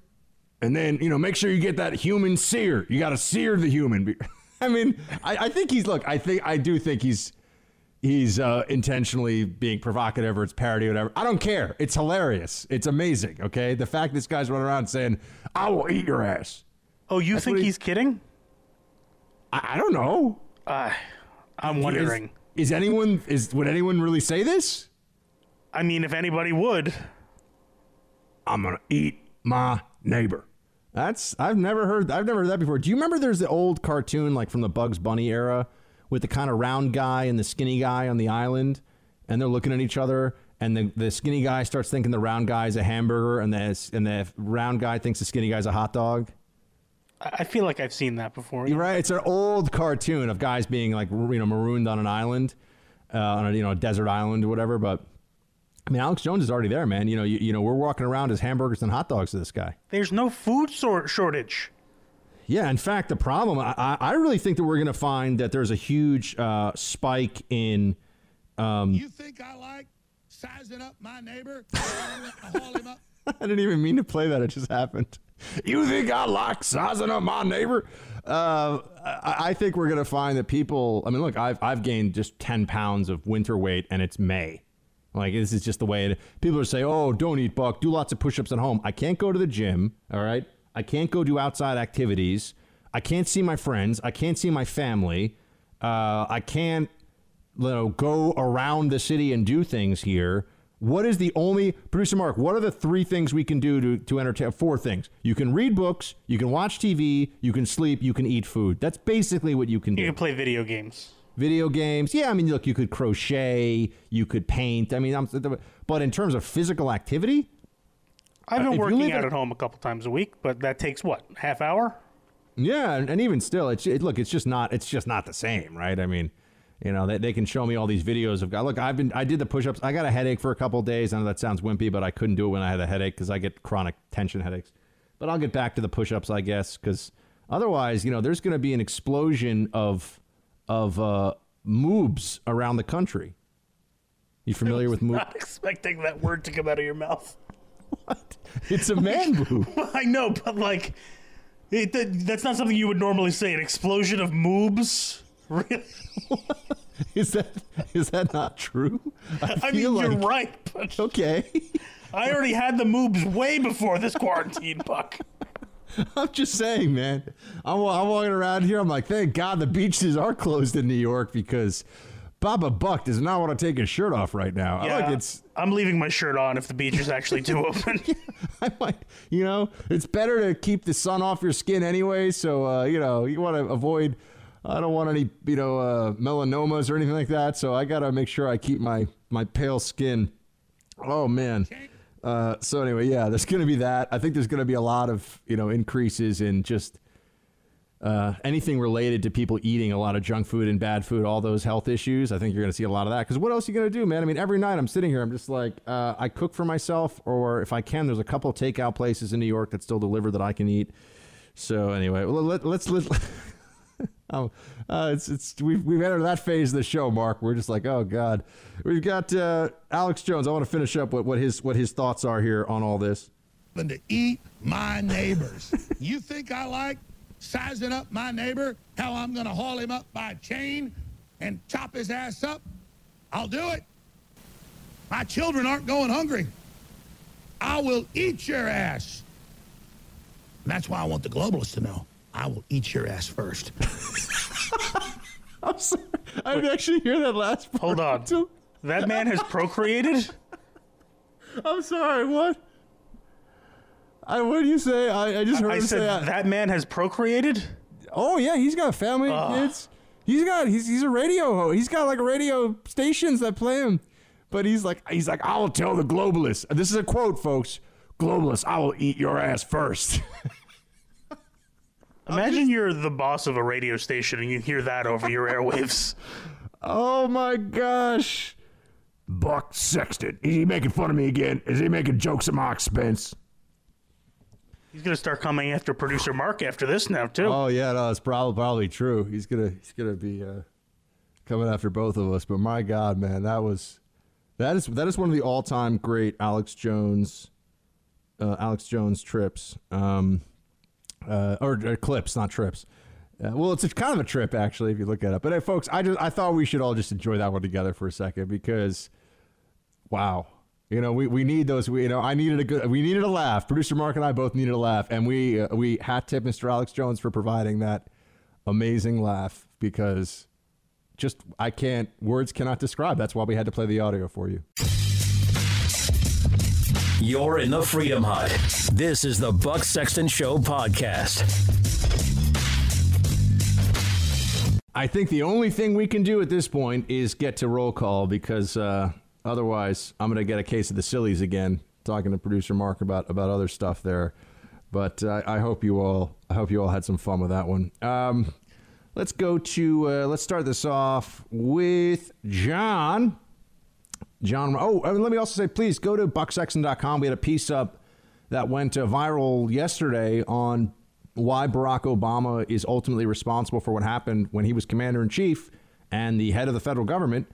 and then you know make sure you get that human sear. You got to sear the human. I mean, I, I think he's look. I think I do think he's he's uh, intentionally being provocative or it's parody or whatever. I don't care. It's hilarious. It's amazing. Okay, the fact this guy's running around saying, "I will eat your ass." Oh, you That's think what he- he's kidding? I, I don't know. Uh, I'm wondering. Is, is anyone is would anyone really say this? I mean, if anybody would, I'm gonna eat my neighbor. That's I've never heard I've never heard that before. Do you remember there's the old cartoon like from the Bugs Bunny era with the kind of round guy and the skinny guy on the island and they're looking at each other and the, the skinny guy starts thinking the round guy's a hamburger and the and the round guy thinks the skinny guy's a hot dog. I I feel like I've seen that before. You're right. It's an old cartoon of guys being like you know marooned on an island, uh, on a you know a desert island or whatever. But I mean, Alex Jones is already there, man. You know, you, you know, we're walking around as hamburgers and hot dogs to this guy. There's no food sor- shortage. Yeah, in fact, the problem I, I I really think that we're going to find that there's a huge uh, spike in. Um, You think I like sizing up my neighbor? haul him up? I didn't even mean to play that; it just happened. You think I like sizing up my neighbor? Uh, I, I think we're going to find that people. I mean, look, I've I've gained just ten pounds of winter weight, and it's May. Like this is just the way it. People are saying, "Oh, don't eat buck. Do lots of push-ups at home." I can't go to the gym. All right, I can't go do outside activities. I can't see my friends. I can't see my family. Uh, I can't, you know, go around the city and do things here. What is the only producer Mark? What are the three things we can do to to entertain? Four things. You can read books. You can watch TV. You can sleep. You can eat food. That's basically what you can do You can play video games. video games. Yeah, I mean, look, you could crochet, you could paint. I mean, I'm, but in terms of physical activity, I've Uh, been you working out at home a couple times a week, but that takes what half hour? yeah, and, and even still, it's it, look, it's just not, it's just not the same, right? I mean, you know, they, they can show me all these videos of guy look, I've been, I did the push-ups. I got a headache for a couple of days. I know that sounds wimpy, but I couldn't do it when I had a headache because I get chronic tension headaches. But I'll get back to the push-ups, I guess, because otherwise, you know, there's going to be an explosion of of uh, moobs around the country. You familiar with moobs? Not expecting that word to come out of your mouth. What? It's a man boob. I know, but like, it, that, that's not something you would normally say. An explosion of moobs. Really? Is that is that not true? I, feel mean, you're right, but Okay. I already had the moobs way before this quarantine, Buck. I'm just saying, man. I'm, I'm walking around here. I'm like, thank God the beaches are closed in New York because Baba Buck does not want to take his shirt off right now. I like it's. I'm leaving my shirt on if the beaches actually do open. I might, you know, it's better to keep the sun off your skin anyway. So, uh, you know, you want to avoid. I don't want any, you know, uh, melanomas or anything like that. So I got to make sure I keep my my pale skin. Oh man. Uh, so anyway, yeah, there's going to be that. I think there's going to be a lot of you know increases in just uh, anything related to people eating a lot of junk food and bad food, all those health issues. I think you're going to see a lot of that. Because what else are you going to do, man? I mean, every night I'm sitting here, I'm just like, uh, I cook for myself, or if I can, there's a couple of takeout places in New York that still deliver that I can eat. So anyway, well, let, let's let, Oh, uh, it's it's we've we've entered that phase of the show, Mark. We're just like, oh god. We've got uh, Alex Jones. I want to finish up with what his what his thoughts are here on all this. To eat my neighbors. you think I like sizing up my neighbor? How I'm going to haul him up by a chain and chop his ass up? I'll do it. My children aren't going hungry. I will eat your ass. And that's why I want the globalists to know. I will eat your ass first. I'm sorry. I didn't actually hear that last part. Hold on. Too. That man has procreated? I'm sorry. What? I, what do you say? I, I just heard I him said say. I- that man has procreated? oh yeah, he's got a family, Ugh. Ah. kids. He's got he's he's a radio host. He's got like radio stations that play him. But he's like he's like I will tell the globalists. This is a quote, folks. Globalists, I will eat your ass first. Imagine you're the boss of a radio station and you hear that over your airwaves. Oh my gosh. Buck Sexton. Is he making fun of me again? Is he making jokes at my expense? He's gonna start coming after producer Mark after this now too. Oh yeah, no, it's probably probably true. He's gonna he's gonna be uh, coming after both of us. But my God, man, that was that is that is one of the all time great Alex Jones uh, Alex Jones trips. Um, uh, or, or clips, not trips. Uh, well, it's a, kind of a trip actually if you look at it. But hey, folks, I just I thought we should all just enjoy that one together for a second because, wow, you know we, we need those. We, you know I needed a good we needed a laugh. Producer Mark and I both needed a laugh, and we uh, we hat tip Mr. Alex Jones for providing that amazing laugh because just I can't words cannot describe. That's why we had to play the audio for you. You're in the Freedom Hut. This is the Buck Sexton Show podcast. I think the only thing we can do at this point is get to roll call because uh, otherwise I'm going to get a case of the sillies again. Talking to producer Mark about about other stuff there, but uh, I hope you all I hope you all had some fun with that one. Um, let's go to uh, let's start this off with John. John. Oh, let me also say, please go to bucksexton.com. We had a piece up that went uh, viral yesterday on why Barack Obama is ultimately responsible for what happened when he was commander in chief and the head of the federal government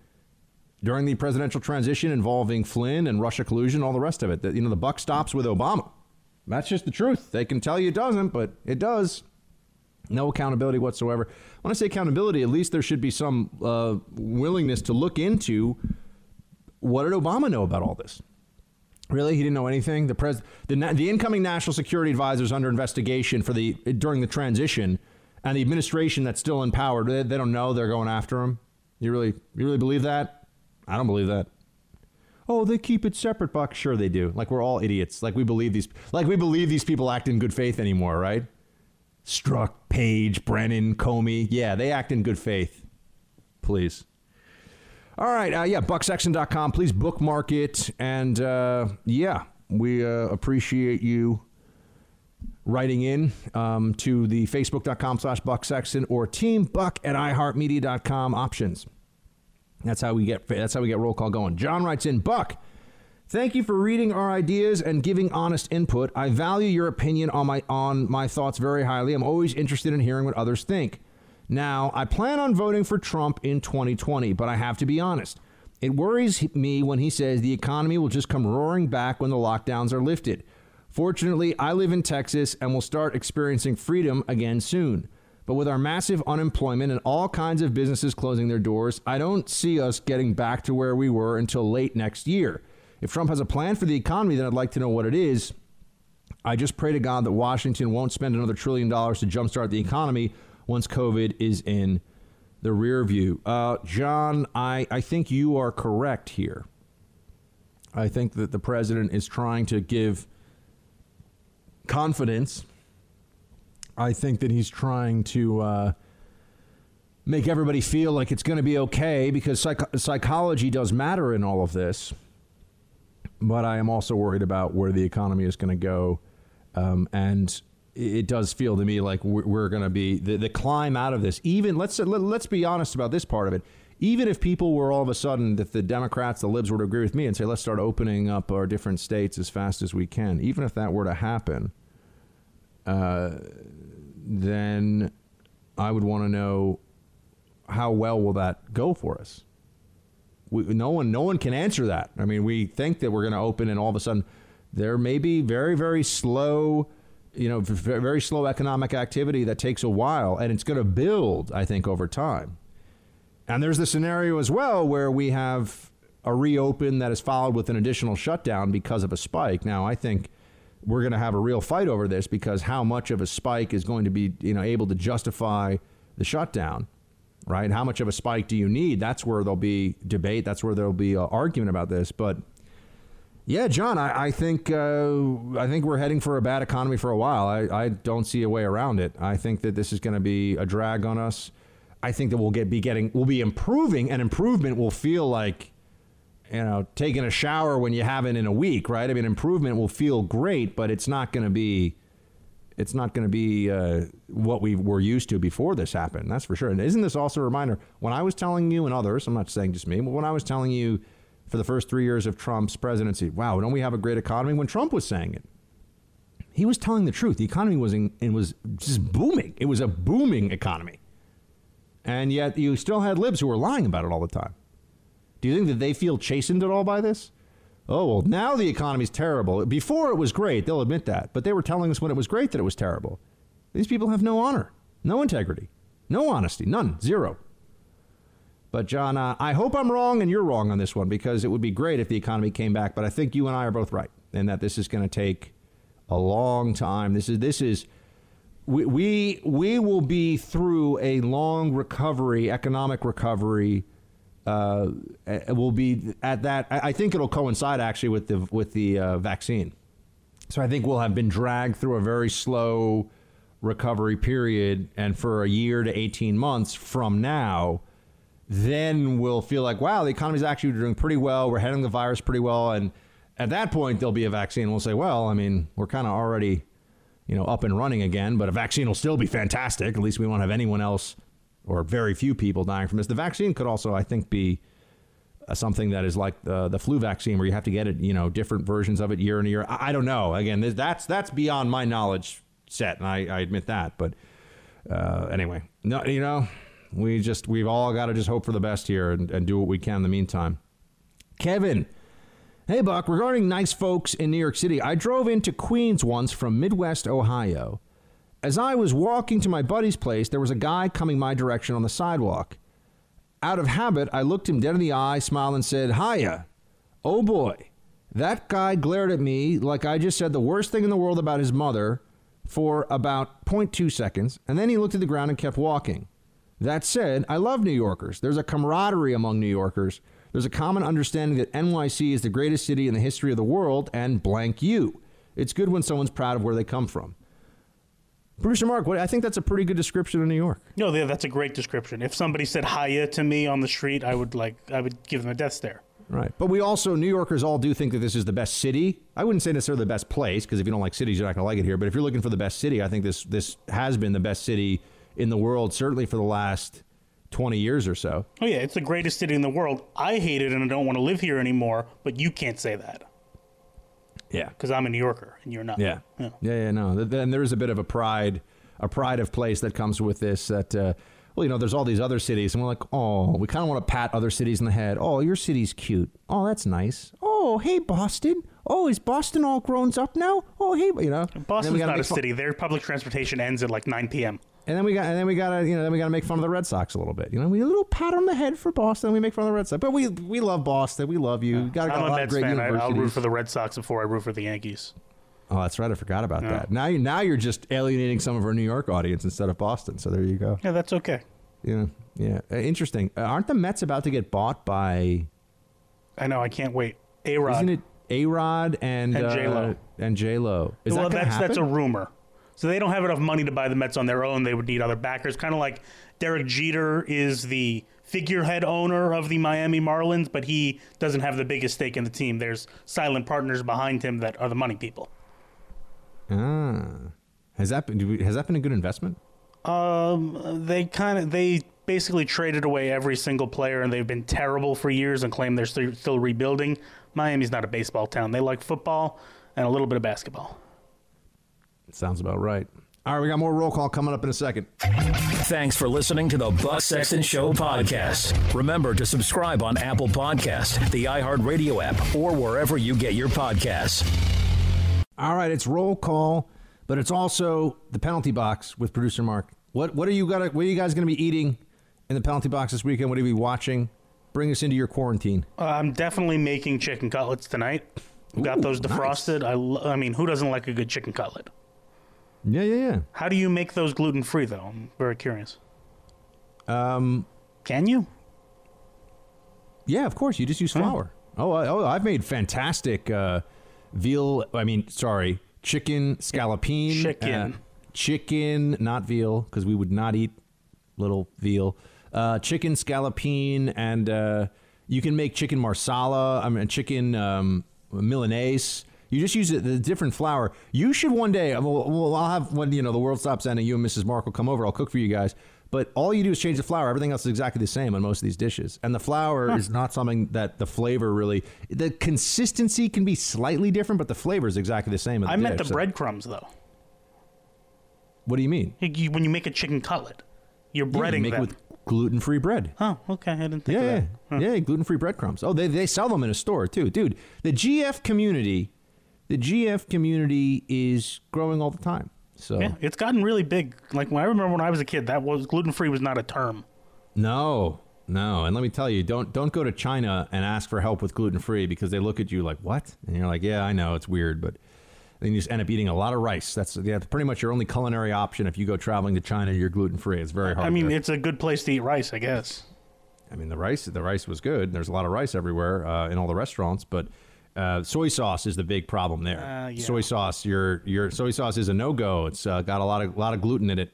during the presidential transition involving Flynn and Russia collusion, all the rest of it. That you know, the buck stops with Obama. That's just the truth. They can tell you it doesn't, but it does. No accountability whatsoever. When I say accountability, at least there should be some uh, willingness to look into what did Obama know about all this. Really, he didn't know anything. The pres the, the incoming national security advisor is under investigation for the during the transition, and the administration that's still in power. They, they don't know they're going after him. You really, you really believe that? I don't believe that. Oh, they keep it separate, Buck. Sure, they do. Like we're all idiots. Like we believe these. Like we believe these people act in good faith anymore, right? Strzok, Page, Brennan, Comey. Yeah, they act in good faith. Please. All right. Uh, yeah, bucksexton.com. Please bookmark it. And uh, yeah, we uh, appreciate you writing in um, to the facebook.com slash bucksexton or teambuck at iheartmedia.com options. That's how we get that's how we get roll call going. John writes in, Buck, thank you for reading our ideas and giving honest input. I value your opinion on my on my thoughts very highly. I'm always interested in hearing what others think. Now, I plan on voting for Trump in 2020, but I have to be honest. It worries me when he says the economy will just come roaring back when the lockdowns are lifted. Fortunately, I live in Texas and will start experiencing freedom again soon. But with our massive unemployment and all kinds of businesses closing their doors, I don't see us getting back to where we were until late next year. If Trump has a plan for the economy, then I'd like to know what it is. I just pray to God that Washington won't spend another trillion dollars to jumpstart the economy once COVID is in the rear view. Uh, John, I, I think you are correct here. I think that the president is trying to give confidence. I think that he's trying to uh, make everybody feel like it's going to be okay because psych- psychology does matter in all of this. But I am also worried about where the economy is going to go. Um, and it does feel to me like we're, we're going to be the, the climb out of this. Even let's let, let's be honest about this part of it. Even if people were all of a sudden, if the Democrats, the libs were to agree with me and say, let's start opening up our different states as fast as we can, even if that were to happen, uh, then I would want to know how well will that go for us. We, no one, no one can answer that. I mean, we think that we're going to open, and all of a sudden, there may be very, very slow, you know, very slow economic activity that takes a while, and it's going to build. I think over time. And there's the scenario as well where we have a reopen that is followed with an additional shutdown because of a spike. Now, I think we're going to have a real fight over this because how much of a spike is going to be, you know, able to justify the shutdown, right? How much of a spike do you need? That's where there'll be debate. That's where there'll be an argument about this. But yeah, John, I, I think uh, I think we're heading for a bad economy for a while. I, I don't see a way around it. I think that this is going to be a drag on us. I think that we'll get be getting we'll be improving, and improvement will feel like you know taking a shower when you haven't in a week, right? I mean, improvement will feel great, but it's not going to be it's not going to be uh, what we were used to before this happened. That's for sure. And isn't this also a reminder? When I was telling you and others, I'm not saying just me, but when I was telling you for the first three years of Trump's presidency, wow, don't we have a great economy? When Trump was saying it, he was telling the truth. The economy was in, was just booming. It was a booming economy. And yet you still had libs who were lying about it all the time. Do you think that they feel chastened at all by this? Oh, well, now the economy's terrible. Before it was great, they'll admit that. But they were telling us when it was great that it was terrible. These people have no honor, no integrity, no honesty, none, zero. But, John, uh, I hope I'm wrong and you're wrong on this one because it would be great if the economy came back. But I think you and I are both right and that this is going to take a long time. This is, this is, we, we, we will be through a long recovery, economic recovery. Uh, will be at that. I think it'll coincide actually with the with the uh, vaccine. So I think we'll have been dragged through a very slow recovery period, and for a year to eighteen months from now, then we'll feel like wow, the economy's actually doing pretty well. We're handling the virus pretty well, and at that point there'll be a vaccine. We'll say, well, I mean, we're kind of already you know, up and running again, but a vaccine will still be fantastic. At least we won't have anyone else or very few people dying from this. The vaccine could also, I think, be uh, something that is like the, the flu vaccine where you have to get it, you know, different versions of it year in year. I, I don't know. Again, that's that's beyond my knowledge set, and I, I admit that. But uh, anyway, no, you know, we just we've all got to just hope for the best here and, and do what we can in the meantime. Kevin. Hey, Buck, regarding nice folks in New York City, I drove into Queens once from Midwest Ohio. As I was walking to my buddy's place, there was a guy coming my direction on the sidewalk. Out of habit, I looked him dead in the eye, smiled, and said, Hiya. Oh boy. That guy glared at me like I just said the worst thing in the world about his mother for about 0.2 seconds, and then he looked at the ground and kept walking. That said, I love New Yorkers. There's a camaraderie among New Yorkers. There's a common understanding that NYC is the greatest city in the history of the world and blank you. It's good when someone's proud of where they come from. Producer Mark, what, I think that's a pretty good description of New York. No, yeah, that's a great description. If somebody said hiya to me on the street, I would like I would give them a death stare. Right. But we also, New Yorkers all do think that this is the best city. I wouldn't say necessarily the best place, because if you don't like cities, you're not going to like it here. But if you're looking for the best city, I think this, this has been the best city in the world, certainly for the last 20 years or so. Oh, yeah, it's the greatest city in the world. I hate it and I don't want to live here anymore, but you can't say that. Yeah. Because I'm a New Yorker and you're not. Yeah. Yeah, yeah, yeah no. Then there is a bit of a pride, a pride of place that comes with this that, uh, well, you know, there's all these other cities, and we're like, oh, we kind of want to pat other cities in the head. Oh, your city's cute. Oh, that's nice. Oh, hey, Boston. Oh, is Boston all grown up now? Oh, hey, you know. Boston's not a city. Their public transportation ends at like 9 p.m. And then we got, and then we got to, you know, then we got to make fun of the Red Sox a little bit. You know, we a little pat on the head for Boston. We make fun of the Red Sox, but we we love Boston. We love you. Got, got I'm a a Mets fan. I, universities. I'll root for the Red Sox before I root for the Yankees. Oh, that's right. I forgot about Yeah. that. Now you now you're just alienating some of our New York audience instead of Boston. So there you go. Yeah, that's okay. Yeah, yeah. Uh, interesting. Uh, aren't the Mets about to get bought by? I know. I can't wait. A Rod. Isn't it A Rod and And uh, J-Lo. and J Lo? Is well, that that's happen? that's a rumor. So they don't have enough money to buy the Mets on their own. They would need other backers. Kind of like Derek Jeter is the figurehead owner of the Miami Marlins, but he doesn't have the biggest stake in the team. There's silent partners behind him that are the money people. Ah, has that been we- has that been a good investment? Um, they kind of they basically traded away every single player, and they've been terrible for years and claim they're still, still rebuilding. Miami's not a baseball town. They like football and a little bit of basketball. Sounds about right. All right, we got more roll call coming up in a second. Thanks for listening to the Buck Sexton Show podcast. Remember to subscribe on Apple Podcast, the iHeartRadio app, or wherever you get your podcasts. All right, it's roll call, but it's also the penalty box with producer Mark. What what are you got? What are you guys going to be eating in the penalty box this weekend? What are you be watching? Bring us into your quarantine. Uh, I'm definitely making chicken cutlets tonight. We got Ooh, those nice. defrosted. I, lo- I mean, who doesn't like a good chicken cutlet? Yeah, yeah, yeah. How do you make those gluten free, though? I'm very curious. Um, Can you? Yeah, of course. You just use flour. Oh, I, oh, I've made fantastic uh, veal. I mean, sorry, chicken scaloppine. Chicken. uh, chicken, not veal, because we would not eat little veal. Uh, chicken scaloppine, and uh, you can make chicken marsala. I mean, chicken um, milanese. You just use the different flour. You should one day. Well, well, I'll have when you know the world stops ending. You and Mrs. Mark will come over. I'll cook for you guys. But all you do is change the flour. Everything else is exactly the same on most of these dishes. And the flour is not something that the flavor really. The consistency can be slightly different, but the flavor is exactly the same. in I meant the So- breadcrumbs, though. What do you mean? Like, you- When you make a chicken cutlet, you're Yeah, you breading make them. with gluten-free bread. Oh, okay. I didn't think yeah, yeah, that. yeah, gluten-free breadcrumbs. Oh, they they sell them in a store too, dude. The GF community, the GF community is growing all the time. So Yeah, it's gotten really big. Like when I remember when I was a kid, that was gluten free was not a term. no, no, and let me tell you, don't don't go to China and ask for help with gluten-free because they look at you like what, and you're like, yeah, I know it's weird, but then you just end up eating a lot of rice. That's yeah, pretty much your only culinary option if you go traveling to China. You're gluten-free. It's very hard. I mean, it's a good place to eat rice, I guess. I mean, the rice the rice was good. There's a lot of rice everywhere uh, in all the restaurants, but uh, soy sauce is the big problem there. Uh, yeah. Soy sauce, your your soy sauce is a no go. It's uh, got a lot of lot of gluten in it.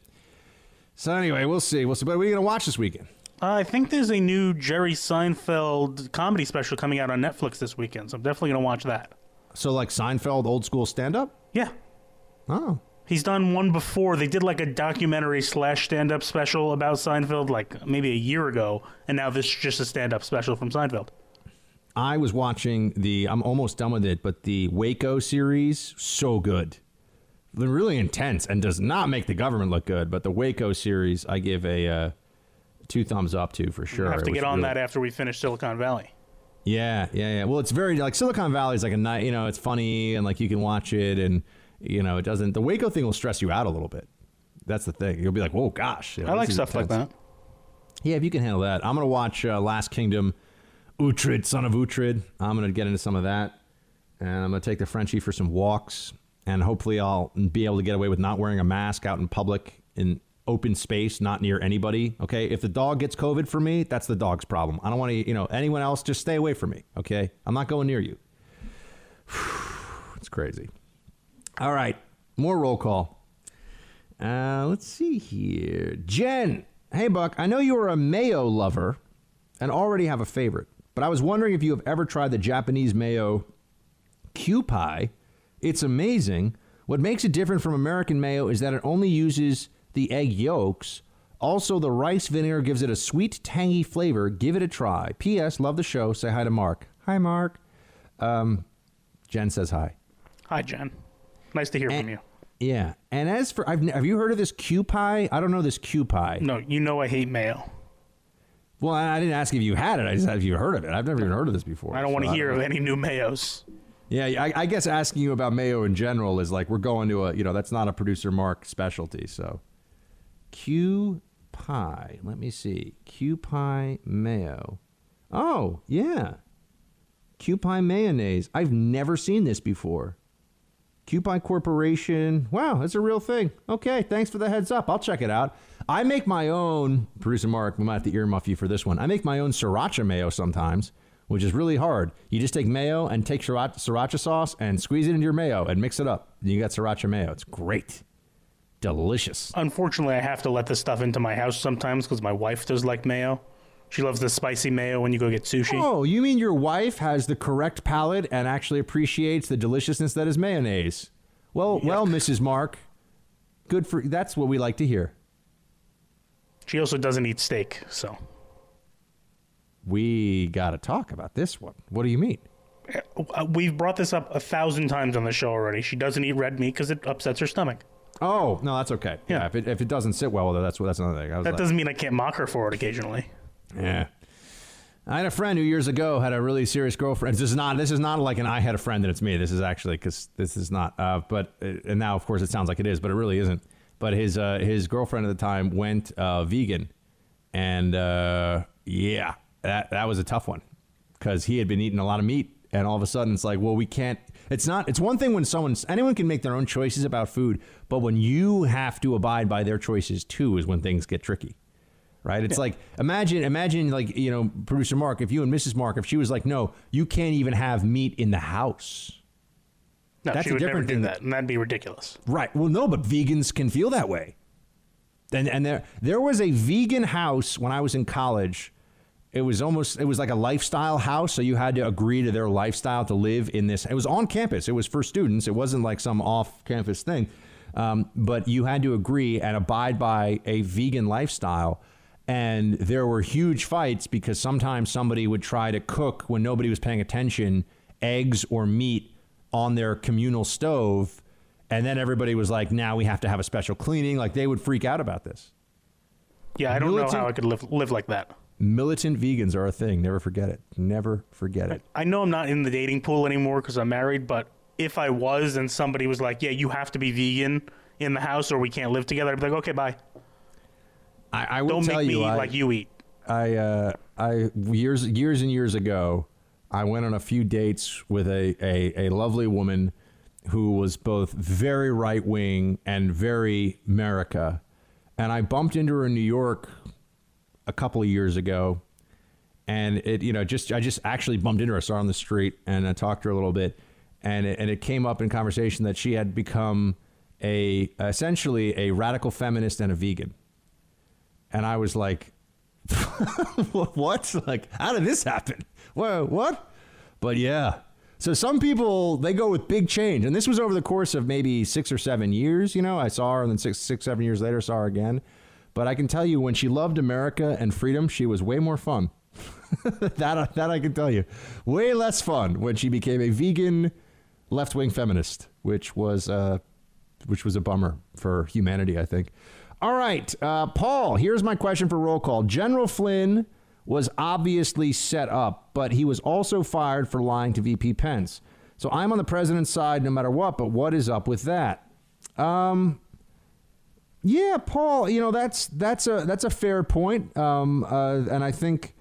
So anyway, we'll see. We'll see. But what are you gonna watch this weekend? Uh, I think there's a new Jerry Seinfeld comedy special coming out on Netflix this weekend, so I'm definitely gonna watch that. So like Seinfeld, old school stand up. Yeah. Oh. He's done one before. They did like a documentary slash stand up special about Seinfeld, like maybe a year ago, and now this is just a stand up special from Seinfeld. I was watching the. I'm almost done with it, but the Waco series, so good. They're really intense and does not make the government look good. But the Waco series, I give a uh, two thumbs up to for sure. I have to get on really- that after we finish Silicon Valley. Yeah, yeah, yeah. Well, it's very like Silicon Valley is like a night. You know, it's funny and like you can watch it, and you know, it doesn't. The Waco thing will stress you out a little bit. That's the thing. You'll be like, "Whoa, gosh!" you know, I like stuff like that. Yeah, if you can handle that, I'm gonna watch uh, Last Kingdom, Uhtred, son of Uhtred. I'm gonna get into some of that, and I'm gonna take the Frenchie for some walks, and hopefully I'll be able to get away with not wearing a mask out in public in open space, not near anybody. Okay, if the dog gets COVID for me, that's the dog's problem. I don't want to, you know, anyone else. Just stay away from me. Okay, I'm not going near you. it's crazy. All right, more roll call. Uh, let's see here. Jen, hey Buck, I know you are a mayo lover and already have a favorite, but I was wondering if you have ever tried the Japanese mayo Kewpie. It's amazing. What makes it different from American mayo is that it only uses the egg yolks. Also, the rice vinegar gives it a sweet, tangy flavor. Give it a try. P.S. Love the show. Say hi to Mark. Hi, Mark. Um, Jen says hi. Hi, Jen. Nice to hear from you. Yeah. And as for, I've, have you heard of this Kewpie? I don't know this Kewpie. No, you know I hate mayo. Well, I didn't ask if you had it. I just asked if you heard of it. I've never even heard of this before. I don't want to hear of any new mayos. Yeah, I, I guess asking you about mayo in general is like we're going to a you know that's not a producer Mark specialty. So Q pie. Let me see. Kewpie mayo. Oh yeah, Kewpie mayonnaise. I've never seen this before. Pie Corporation. Wow, that's a real thing. Okay, thanks for the heads up. I'll check it out. I make my own. Producer Mark, we might have to earmuff you for this one. I make my own sriracha mayo sometimes which is really hard. You just take mayo and take sriracha, sauce and squeeze it into your mayo and mix it up. You got sriracha mayo. It's great. Delicious. Unfortunately, I have to let this stuff into my house sometimes because my wife does like mayo. She loves the spicy mayo when you go get sushi. Oh, you mean your wife has the correct palate and actually appreciates the deliciousness that is mayonnaise? Well, well, Mrs. Mark, good for that's what we like to hear. She also doesn't eat steak, so We got to talk about this one. What do you mean? Uh, we've brought this up a thousand times on the show already. She doesn't eat red meat because it upsets her stomach. Oh no, that's okay. Yeah, if it if it doesn't sit well with her, that's that's another thing. That like, doesn't mean I can't mock her for it occasionally. Yeah. I had a friend who years ago had a really serious girlfriend. This is not. This is not like an I had a friend and it's me. This is actually because this is not. Uh, but uh, and now of course it sounds like it is, but it really isn't. But his uh, his girlfriend at the time went uh, vegan, and uh, yeah, that that was a tough one because he had been eating a lot of meat, and all of a sudden it's like, well, we can't. It's not. It's one thing when someone anyone can make their own choices about food, but when you have to abide by their choices too, is when things get tricky right? It's like imagine imagine like you know producer Mark, if you and Mrs. Mark, if she was like, no, you can't even have meat in the house. No, That's she would never different do thing. that, and that'd be ridiculous. Right. Well, no, but vegans can feel that way. And and there there was a vegan house when I was in college. It was almost it was like a lifestyle house, so you had to agree to their lifestyle to live in this. It was on campus. It was for students. It wasn't like some off campus thing. Um, but you had to agree and abide by a vegan lifestyle. And there were huge fights because sometimes somebody would try to cook when nobody was paying attention eggs or meat on their communal stove. And then everybody was like, now we have to have a special cleaning. Like they would freak out about this. Yeah, I don't know how I could live live like that. Militant vegans are a thing. Never forget it. Never forget it. I know I'm not in the dating pool anymore because I'm married, but if I was and somebody was like, "Yeah, you have to be vegan in the house or we can't live together," I'd be like, "Okay, bye." I, I will Don't tell make me you, I- like you eat. I uh, I years years and years ago, I went on a few dates with a a, a lovely woman who was both very right wing and very America, and I bumped into her in New York a couple of years ago, and it you know just I just actually bumped into her, I saw her on the street, and I talked to her a little bit, and it, and it came up in conversation that she had become a essentially a radical feminist and a vegan, and I was like. what? Like, how did this happen? Whoa, what? But yeah. So some people they go with big change, and this was over the course of maybe six or seven years. You know, I saw her, and then six, six, seven years later, saw her again. But I can tell you, when she loved America and freedom, she was way more fun. that that I can tell you, way less fun when she became a vegan, left wing feminist, which was uh, which was a bummer for humanity, I think. All right, uh, Paul, here's my question for roll call. General Flynn was obviously set up, but he was also fired for lying to VP Pence. So I'm on the president's side no matter what, but what is up with that? Um, yeah, Paul, you know that's that's a that's a fair point, um, uh, and I think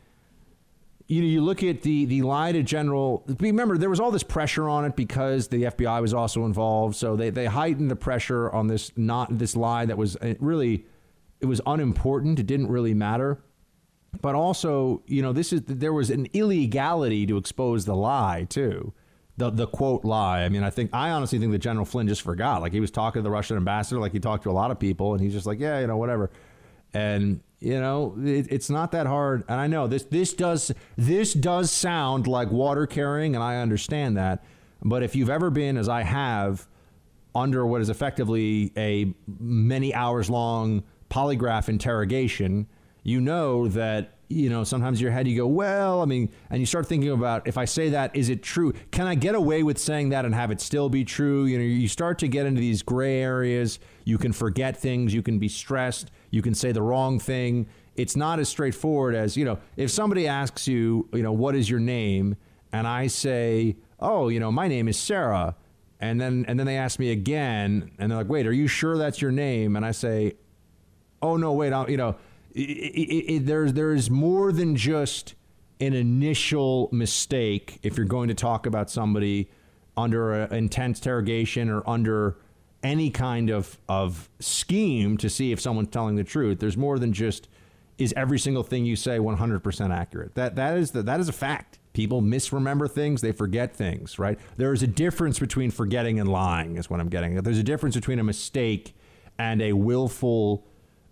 you know, you look at the the lie to general. Remember, there was all this pressure on it because the FBI was also involved. So they they heightened the pressure on this not this lie that was uh, really it was unimportant. It didn't really matter. But also, you know, this is there was an illegality to expose the lie too. The the quote lie. I mean, I think I honestly think that General Flynn just forgot. Like he was talking to the Russian ambassador, like he talked to a lot of people, and he's just like, yeah, you know, whatever. And you know, it, it's not that hard. And I know this this does this does sound like water carrying, and I understand that. But if you've ever been, as I have, under what is effectively a many hours long polygraph interrogation, you know that you know sometimes your head you go well i mean and you start thinking about if i say that is it true can i get away with saying that and have it still be true you know you start to get into these gray areas you can forget things you can be stressed you can say the wrong thing. It's not as straightforward as you know if somebody asks you you know what is your name? And i say oh you know my name is sarah. And then and then they ask me again and they're like wait are you sure that's your name? And i say oh no wait I'll, you know it, it, it, there's there's more than just an initial mistake if you're going to talk about somebody under intense interrogation or under any kind of of scheme to see if someone's telling the truth. There's more than just is every single thing you say 100% accurate. That that is the, that is a fact. People misremember things, they forget things, right? There is a difference between forgetting and lying is what I'm getting. There's a difference between a mistake and a willful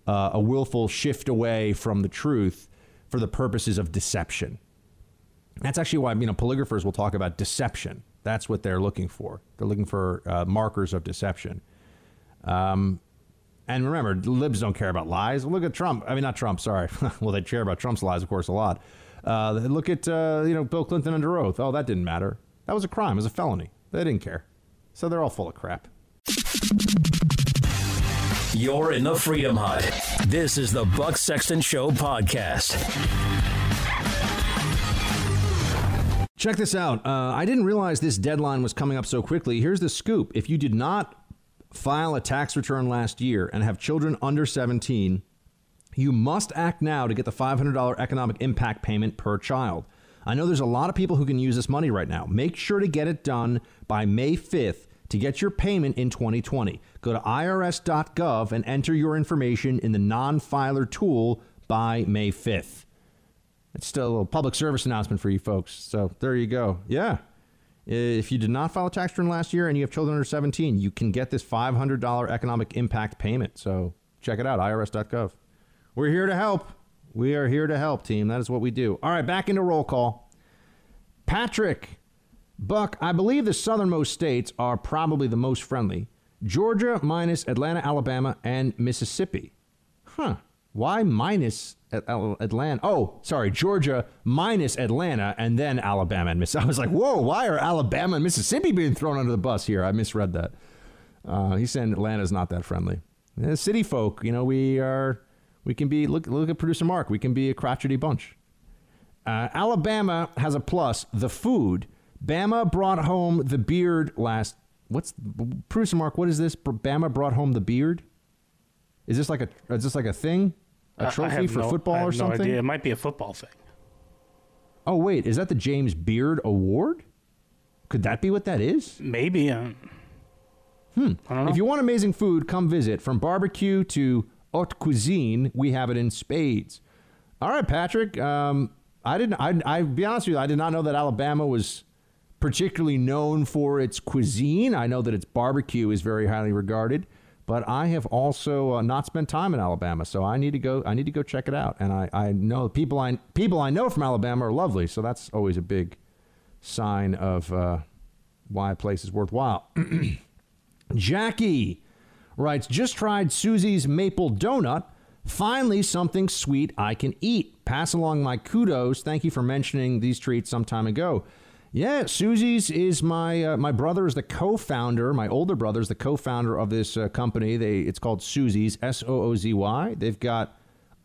uh, a willful shift away from the truth for the purposes of deception. That's actually why you know polygraphers will talk about deception. That's what they're looking for. They're looking for uh, markers of deception. Um, and remember, libs don't care about lies. Look at Trump. I mean, not Trump. Sorry. well, they care about Trump's lies, of course, a lot. Uh, look at uh, you know Bill Clinton under oath. Oh, that didn't matter. That was a crime. It was a felony. They didn't care. So they're all full of crap. You're in the Freedom Hut. This is the Buck Sexton Show podcast. Check this out. Uh, I didn't realize this deadline was coming up so quickly. Here's the scoop. If you did not file a tax return last year and have children under 17, you must act now to get the $500 economic impact payment per child. I know there's a lot of people who can use this money right now. Make sure to get it done by May 5th to get your payment in 2020. Go to irs.gov and enter your information in the non filer tool by May 5th. It's still a little public service announcement for you folks. So there you go. Yeah. If you did not file a tax return last year and you have children under 17, you can get this $500 economic impact payment. So check it out, irs.gov. We're here to help. We are here to help, team. That is what we do. All right, back into roll call. Patrick, Buck, I believe the southernmost states are probably the most friendly Georgia minus Atlanta, Alabama, and Mississippi. Huh. Why minus Atlanta? Oh, sorry, Georgia minus Atlanta and then Alabama and Mississippi. I was like, whoa, why are Alabama and Mississippi being thrown under the bus here? I misread that. Uh, he's saying Atlanta's not that friendly. Yeah, city folk, you know, we are, we can be, look, look at producer Mark, we can be a crotchety bunch. Uh, Alabama has a plus, the food. Bama brought home the beard last. What's producer Mark? What is this? Bama brought home the beard. Is this like a? Is this like a thing? A trophy for no, football or something? No idea. It might be a football thing. Oh wait, is that the James Beard Award? Could that be what that is? Maybe. Uh, hmm. I don't know. If you want amazing food, come visit. From barbecue to haute cuisine, we have it in spades. All right, Patrick. Um, I didn't. I. I be honest with you. I did not know that Alabama was particularly known for its cuisine. I know that its barbecue is very highly regarded, but I have also uh, not spent time in Alabama, so I need to go. I need to go check it out. And I, I know people I people I know from Alabama are lovely, so that's always a big sign of uh, why a place is worthwhile. Jackie writes, just tried Soozy's maple donut. Finally, something sweet I can eat. Pass along my kudos. Thank you for mentioning these treats some time ago. Yeah, Soozy's is my uh, my brother is the co-founder. My older brother is the co-founder of this uh, company. They it's called Soozy's S O O Z Y. They've got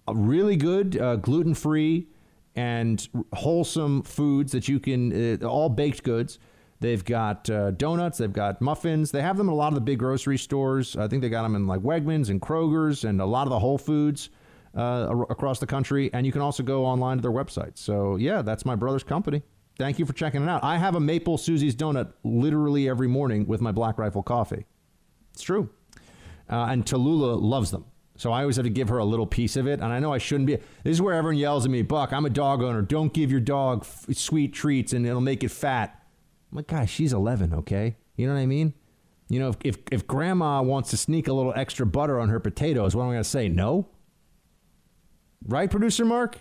a really good uh, gluten-free and wholesome foods that you can uh, all baked goods. They've got uh, donuts. They've got muffins. They have them in a lot of the big grocery stores. I think they got them in like Wegmans and Kroger's and a lot of the Whole Foods uh, across the country. And you can also go online to their website. So yeah, that's my brother's company. Thank you for checking it out. I have a maple Soozy's donut literally every morning with my Black Rifle coffee. It's true. Uh, and Tallulah loves them. So I always have to give her a little piece of it. And I know I shouldn't be. This is where everyone yells at me, Buck, I'm a dog owner. Don't give your dog f- sweet treats and it'll make it fat. I'm like, guys, she's 11, okay? You know what I mean? You know, if, if, if grandma wants to sneak a little extra butter on her potatoes, what am I going to say? No? Right, producer Mark?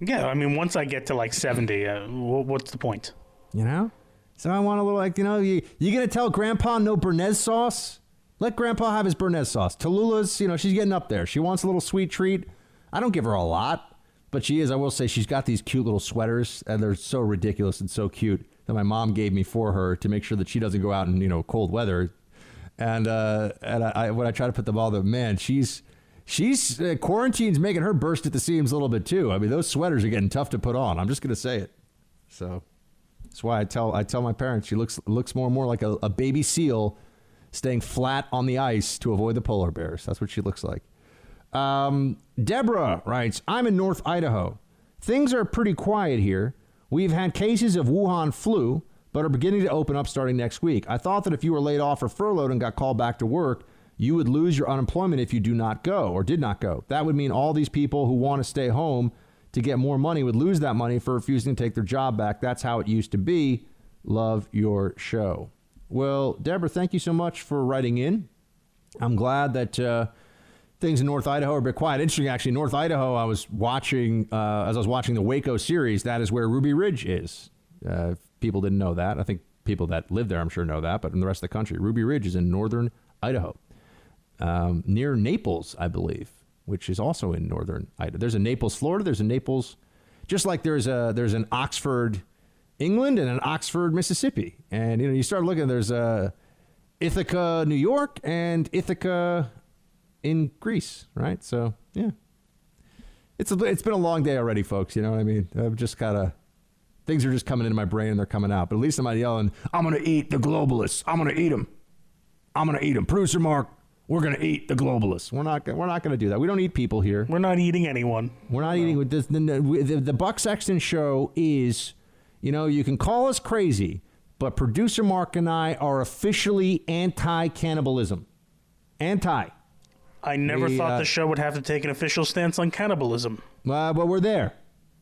Yeah, I mean, once I get to like 70, uh, what's the point? You know? So I want a little, like, you know, you, you going to tell grandpa no Béarnaise sauce? Let grandpa have his Béarnaise sauce. Tallulah's, you know, she's getting up there. She wants a little sweet treat. I don't give her a lot, but she is, I will say, she's got these cute little sweaters, and they're so ridiculous and so cute that my mom gave me for her to make sure that she doesn't go out in, you know, cold weather. And, uh, and I, I when I try to put them all, the man, she's, she's uh, quarantine's making her burst at the seams a little bit too. I mean, those sweaters are getting tough to put on. I'm just to say it. So that's why I tell I tell my parents she looks looks more and more like a, a, baby seal staying flat on the ice to avoid the polar bears. That's what she looks like. Um, Deborah writes, "I'm in North Idaho. Things are pretty quiet here. We've had cases of Wuhan flu." But are beginning to open up starting next week. I thought that if you were laid off or furloughed and got called back to work, you would lose your unemployment if you do not go or did not go. That would mean all these people who want to stay home to get more money would lose that money for refusing to take their job back. That's how it used to be. Love your show. Well, Deborah, thank you so much for writing in. I'm glad that uh, things in North Idaho are a bit quiet. Interesting, actually. North Idaho, I was watching, uh, as I was watching the Waco series, that is where Ruby Ridge is. Uh, people didn't know that. I think people that live there, I'm sure, know that. But in the rest of the country, Ruby Ridge is in northern Idaho um, near Naples, I believe, which is also in northern Idaho. There's a Naples, Florida. There's a Naples, just like there's a there's an Oxford, England, and an Oxford, Mississippi. And you know, you start looking. There's a Ithaca, New York, and Ithaca, in Greece, right? So yeah, it's a, it's been a long day already, folks. You know what I mean? I've just gotta things are just coming into my brain and they're coming out. But at least I'm not yelling, "I'm gonna eat the globalists. I'm gonna eat them. I'm gonna eat them." Producer Mark, we're gonna eat the globalists. We're not we're not gonna do that. We don't eat people here. We're not eating anyone. We're not eating with this. The, the, the Buck Sexton show is, you know, you can call us crazy, but producer Mark and I are officially anti cannibalism. Anti. I never We, thought uh, the show would have to take an official stance on cannibalism. Uh, but we're there.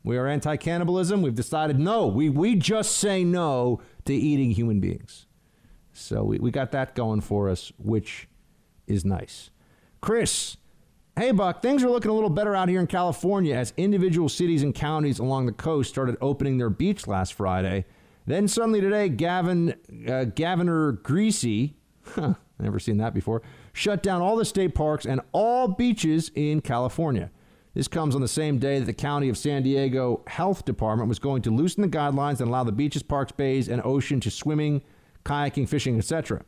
We are anti cannibalism. We've decided no. We, we just say no to eating human beings. So we, we got that going for us, which is nice. Chris, hey, Buck, things are looking a little better out here in California as individual cities and counties along the coast started opening their beach last Friday. Then suddenly today, Gavin, uh, Governor Greasy, huh, never seen that before, shut down all the state parks and all beaches in California. This comes on the same day that the County of San Diego Health Department was going to loosen the guidelines and allow the beaches, parks, bays, and ocean to swimming, kayaking, fishing, etc.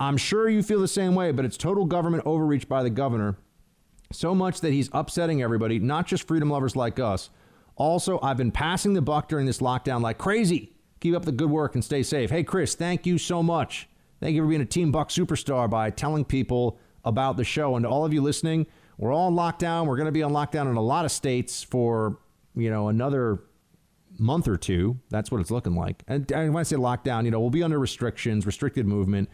I'm sure you feel the same way, but it's total government overreach by the governor. So much that he's upsetting everybody, not just freedom lovers like us. Also, I've been passing the buck during this lockdown like crazy. Keep up the good work and stay safe. Hey, Chris, thank you so much. Thank you for being a Team Buck superstar by telling people about the show. And to all of you listening, we're all on lockdown. We're going to be on lockdown in a lot of states for, you know, another month or two. That's what it's looking like. And, when I say lockdown, you know, we'll be under restrictions, restricted movement.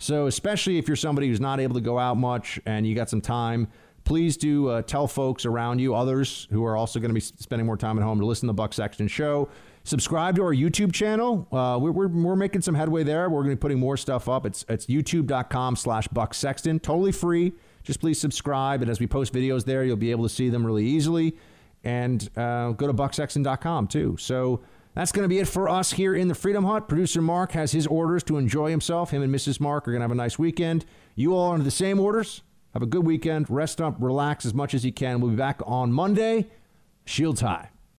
So, especially if you're somebody who's not able to go out much and you got some time, please do uh, tell folks around you, others who are also going to be spending more time at home, to listen to the Buck Sexton Show. Subscribe to our YouTube channel. Uh, we're, we're, we're making some headway there. We're going to be putting more stuff up. It's, it's youtube.com slash Buck Sexton. Totally free. Just please subscribe. And as we post videos there, you'll be able to see them really easily. And uh, go to bucksexton.com too. So that's going to be it for us here in the Freedom Hut. Producer Mark has his orders to enjoy himself. Him and Mrs. Mark are going to have a nice weekend. You all under the same orders. Have a good weekend. Rest up, relax as much as you can. We'll be back on Monday. Shields high.